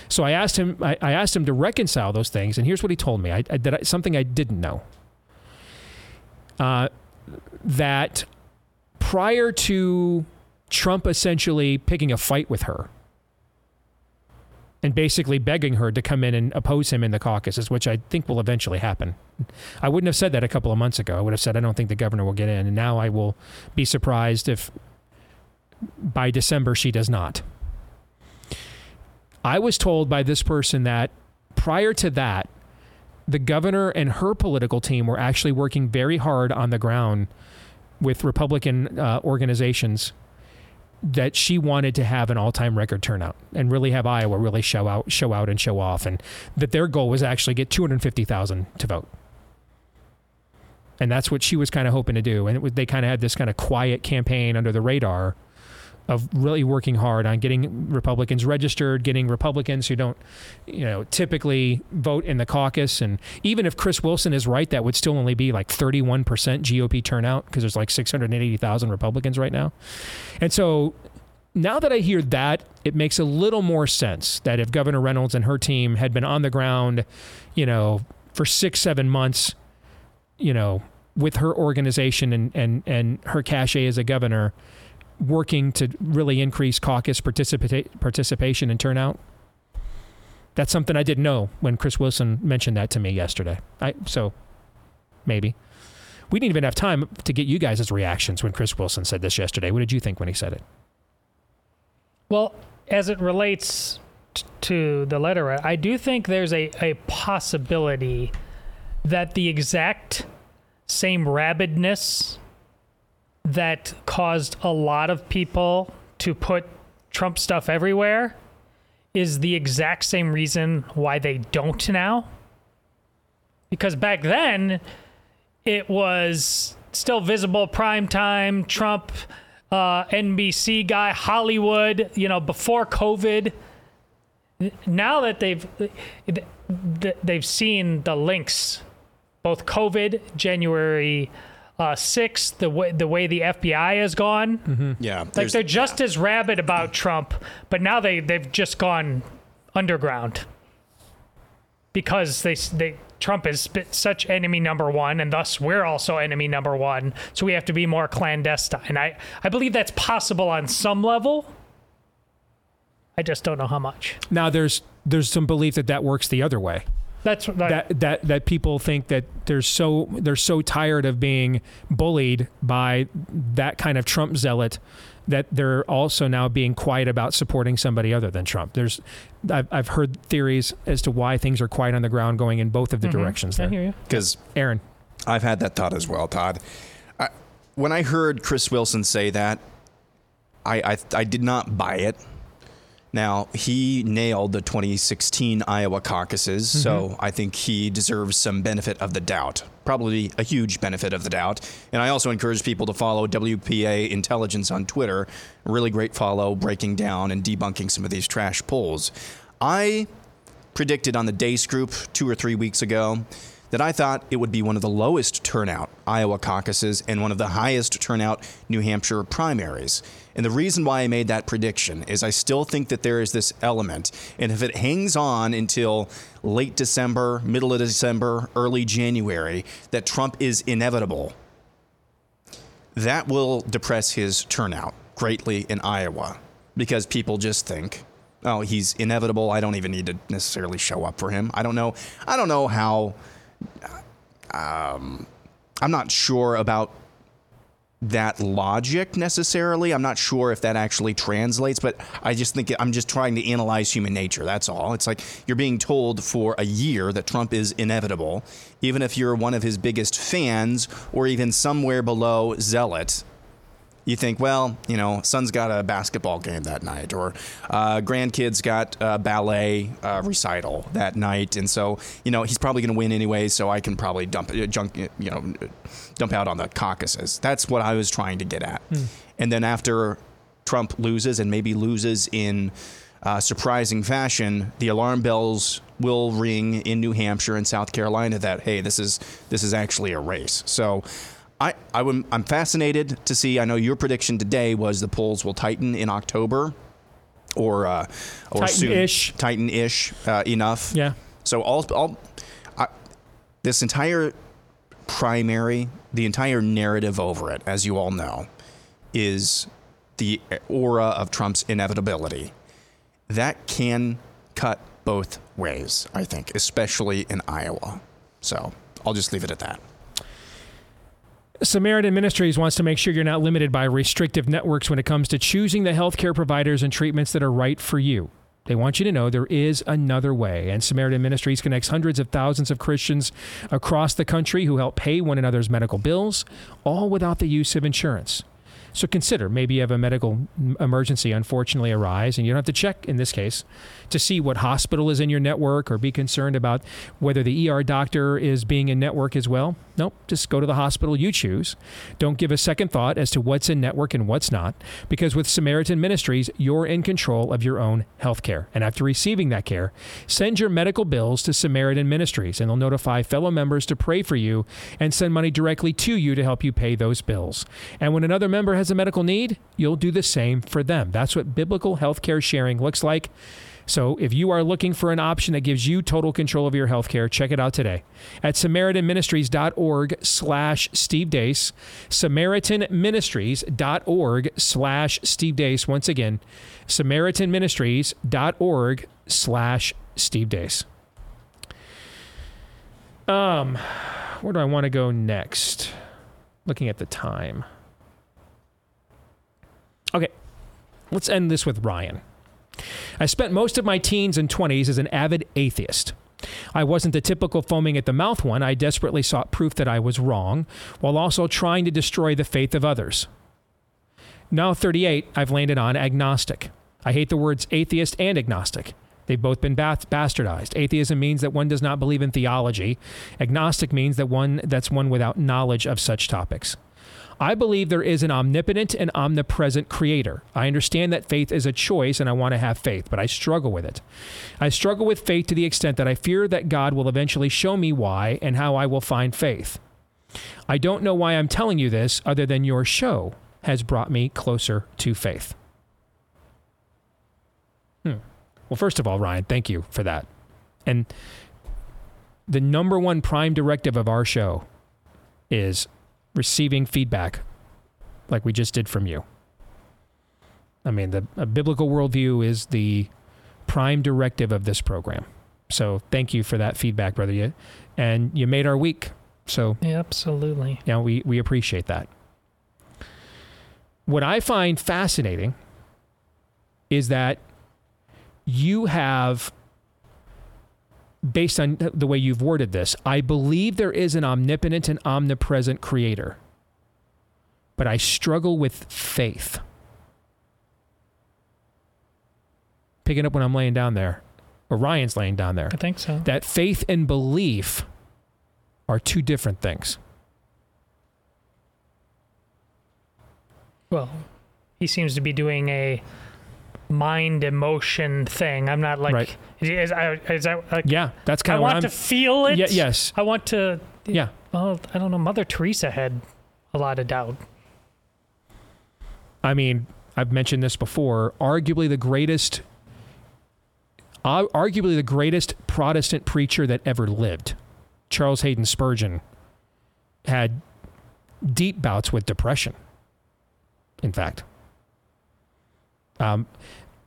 So I asked him. I, I asked him to reconcile those things, and here's what he told me. I, I something I didn't know. Uh, that prior to Trump essentially picking a fight with her, and basically begging her to come in and oppose him in the caucuses, which I think will eventually happen. I wouldn't have said that a couple of months ago. I would have said I don't think the governor will get in, and now I will be surprised if by December she does not. I was told by this person that prior to that, the governor and her political team were actually working very hard on the ground with Republican uh, organizations that she wanted to have an all-time record turnout and really have Iowa really show out, show out and show off, and that their goal was actually get 250,000 to vote. And that's what she was kind of hoping to do. And was, they kind of had this kind of quiet campaign under the radar of really working hard on getting Republicans registered, getting Republicans who don't, you know, typically vote in the caucus. And even if Chris Wilson is right, that would still only be like 31% GOP turnout because there's like 680,000 Republicans right now. And so now that I hear that, it makes a little more sense that if Governor Reynolds and her team had been on the ground, you know, for six, seven months, you know, with her organization and, and, and her cachet as a governor, working to really increase caucus participa- participation and turnout. That's something I didn't know when Chris Wilson mentioned that to me yesterday. I so maybe we didn't even have time to get you guys' reactions when Chris Wilson said this yesterday. What did you think when he said it? Well, as it relates t- to the letter, I do think there's a, a possibility that the exact same rabidness that caused a lot of people to put Trump stuff everywhere is the exact same reason why they don't now. Because back then, it was still visible prime time, Trump, uh, NBC guy, Hollywood, you know, before COVID. Now that they've they've seen the links, both COVID, January uh, six, the way the way the FBI has gone. Mm-hmm. Yeah, like they're just as rabid about Trump, but now they they've just gone underground because they they Trump is sp- such enemy number one, and thus we're also enemy number one. So we have to be more clandestine. I I believe that's possible on some level. I just don't know how much. Now there's there's some belief that that works the other way. That's that, that that that people think that they're so they're so tired of being bullied by that kind of Trump zealot that they're also now being quiet about supporting somebody other than Trump. There's I've, I've heard theories as to why things are quiet on the ground going in both of the Mhm. directions I there. hear you. Because Aaron, I've had that thought as well, Todd. I, when I heard Chris Wilson say that, I, I I did not buy it. Now he nailed the 2016 Iowa caucuses, mm-hmm. so I think he deserves some benefit of the doubt. Probably a huge benefit of the doubt. And I also encourage people to follow WPA Intelligence on Twitter. Really great follow, breaking down and debunking some of these trash polls. I predicted on the Deace Group two or three weeks ago that I thought it would be one of the lowest turnout Iowa caucuses and one of the highest turnout New Hampshire primaries. And the reason why I made that prediction is I still think that there is this element. And if it hangs on until late December, middle of December, early January, that Trump is inevitable, that will depress his turnout greatly in Iowa because people just think, oh, he's inevitable. I don't even need to necessarily show up for him. I don't know. I don't know how. Um, I'm not sure about that logic necessarily. I'm not sure if that actually translates, but I just think I'm just trying to analyze human nature. That's all. It's like you're being told for a year that Trump is inevitable, even if you're one of his biggest fans or even somewhere below zealot. You think, well, you know, son's got a basketball game that night, or uh, grandkids got a ballet uh, recital that night, and so you know he's probably going to win anyway. So I can probably dump, uh, junk, you know, dump out on the caucuses. That's what I was trying to get at. Hmm. And then after Trump loses, and maybe loses in uh, surprising fashion, the alarm bells will ring in New Hampshire and South Carolina that hey, this is this is actually a race. So. I, I am I'm fascinated to see. I know your prediction today was the polls will tighten in October, or uh, or soon Tighten-ish. tighten-ish uh, enough. Yeah. So all, all I, this entire primary, the entire narrative over it, as you all know, is the aura of Trump's inevitability. That can cut both ways, I think, especially in Iowa. So I'll just leave it at that. Samaritan Ministries wants to make sure you're not limited by restrictive networks when it comes to choosing the healthcare providers and treatments that are right for you. They want you to know there is another way. And Samaritan Ministries connects hundreds of thousands of Christians across the country who help pay one another's medical bills, all without the use of insurance. So consider maybe you have a medical emergency unfortunately arise, and you don't have to check in this case to see what hospital is in your network or be concerned about whether the ER doctor is being in network as well. Nope, just go to the hospital you choose. Don't give a second thought as to what's in network and what's not, because with Samaritan Ministries, you're in control of your own health care. And after receiving that care, send your medical bills to Samaritan Ministries, and they'll notify fellow members to pray for you and send money directly to you to help you pay those bills. And when another member has a medical need, you'll do the same for them. That's what biblical healthcare sharing looks like. So if you are looking for an option that gives you total control of your healthcare, check it out today at samaritanministries.org slash Steve Deace, samaritanministries.org slash Steve Deace. Once again, samaritanministries.org slash Steve Deace. Um, where do I want to go next? Looking at the time. Okay, let's end this with Ryan. I spent most of my teens and 20s as an avid atheist. I wasn't the typical foaming at the mouth one. I desperately sought proof that I was wrong, while also trying to destroy the faith of others. Now, 38, I've landed on agnostic. I hate the words atheist and agnostic. They've both been bastardized. Atheism means that one does not believe in theology. Agnostic means that one that's one without knowledge of such topics. I believe there is an omnipotent and omnipresent creator. I understand that faith is a choice and I want to have faith, but I struggle with it. I struggle with faith to the extent that I fear that God will eventually show me why and how I will find faith. I don't know why I'm telling you this other than your show has brought me closer to faith. Hmm. Well, first of all, Ryan, thank you for that. And the number one prime directive of our show is receiving feedback like we just did from you. I mean, the a biblical worldview is the prime directive of this program. So thank you for that feedback, brother. You, and you made our week. So yeah, absolutely. Yeah, we, we appreciate that. What I find fascinating is that you have based on the way you've worded this, I believe there is an omnipotent and omnipresent creator, but I struggle with faith. Picking up when I'm laying down there, or Ryan's laying down there. I think so. That faith and belief are two different things. Well, he seems to be doing a mind emotion thing. I'm not like Right. is, I- is that like Yeah, that's kind of what want I'm. to feel it. Ye- yes. I want to. Yeah. Well, I don't know. Mother Teresa had a lot of doubt. I mean, I've mentioned this before. Arguably the greatest, uh, arguably the greatest Protestant preacher that ever lived, Charles Haddon Spurgeon, had deep bouts with depression. In fact, um,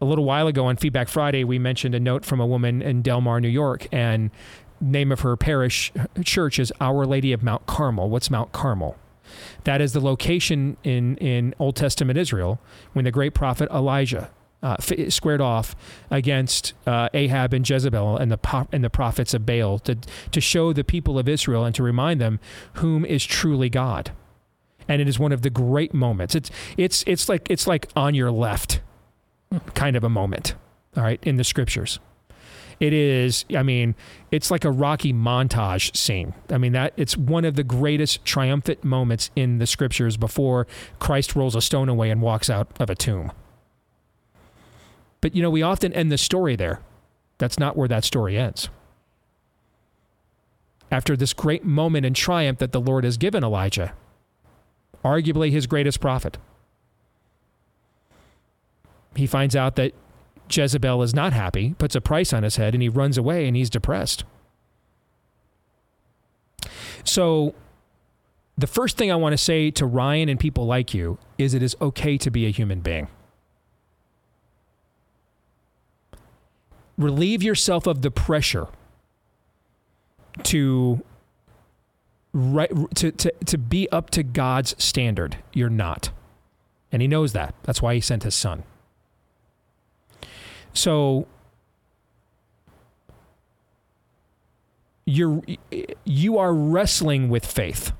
a little while ago on Feedback Friday, we mentioned a note from a woman in Delmar, New York, and name of her parish church is Our Lady of Mount Carmel. What's Mount Carmel? That is the location in, in Old Testament Israel when the great prophet Elijah uh, f- squared off against uh, Ahab and Jezebel and the po- and the prophets of Baal to to show the people of Israel and to remind them whom is truly God. And it is one of the great moments. It's it's it's like it's like on your left kind of a moment. All right, in the scriptures. It is, I mean, it's like a Rocky montage scene. I mean, that it's one of the greatest triumphant moments in the scriptures before Christ rolls a stone away and walks out of a tomb. But, you know, we often end the story there. That's not where that story ends. After this great moment in triumph that the Lord has given Elijah, arguably his greatest prophet, he finds out that Jezebel is not happy, puts a price on his head, and he runs away and he's depressed. So, the first thing I want to say to Ryan and people like you is it is okay to be a human being. relieve yourself of the pressure to right to, to, to be up to God's standard. You're not. And he knows that. That's why he sent his son. So you're you are wrestling with faith.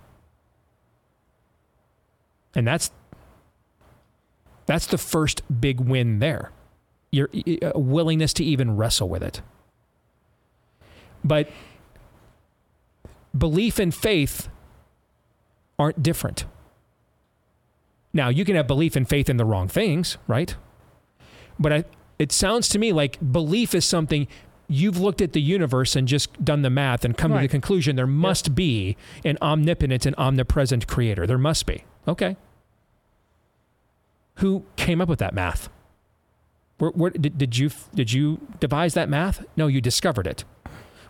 And that's that's the first big win there. Your uh, willingness to even wrestle with it. But belief and faith aren't different. Now, you can have belief and faith in the wrong things, right? But I, it sounds to me like belief is something you've looked at the universe and just done the math and come right. to the conclusion there must yep. be an omnipotent and omnipresent creator. There must be. Okay. Who came up with that math? Where, where, did, did, you, did you devise that math? No, you discovered it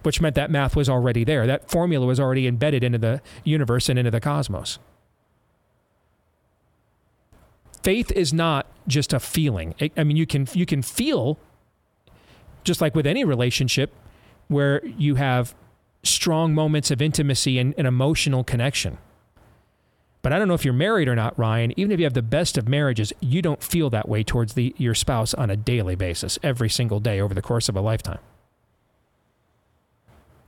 which meant that math was already there. That formula was already embedded into the universe and into the cosmos. Faith is not just a feeling. I mean, you can you can feel just like with any relationship where you have strong moments of intimacy and an emotional connection. But I don't know if you're married or not, Ryan. Even if you have the best of marriages, you don't feel that way towards the, your spouse on a daily basis, every single day over the course of a lifetime.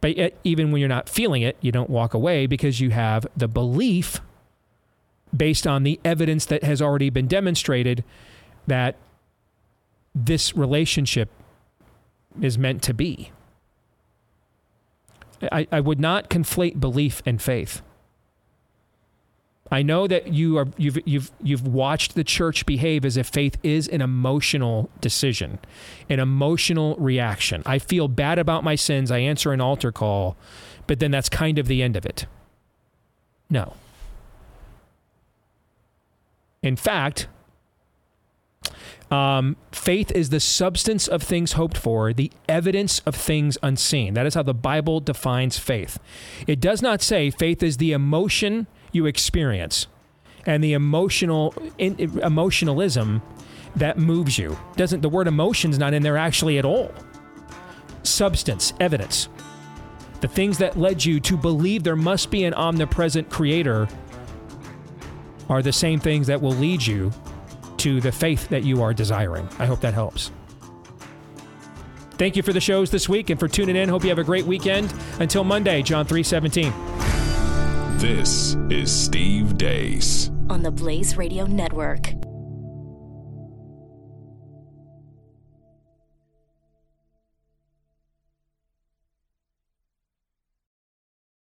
But yet, even when you're not feeling it, you don't walk away because you have the belief based on the evidence that has already been demonstrated that this relationship is meant to be. I, I would not conflate belief and faith. I know that you are you've you've you've watched the church behave as if faith is an emotional decision, an emotional reaction. I feel bad about my sins, I answer an altar call, but then that's kind of the end of it. No. In fact, um, faith is the substance of things hoped for, the evidence of things unseen. That is how the Bible defines faith. It does not say faith is the emotion you experience and the emotional in, emotionalism that moves you. Doesn't the word emotion's not in there actually at all? Substance, evidence. The things that led you to believe there must be an omnipresent creator are the same things that will lead you to the faith that you are desiring. I hope that helps. Thank you for the shows this week and for tuning in. Hope you have a great weekend. Until Monday, John 317. This is Steve Deace on the Blaze Radio Network.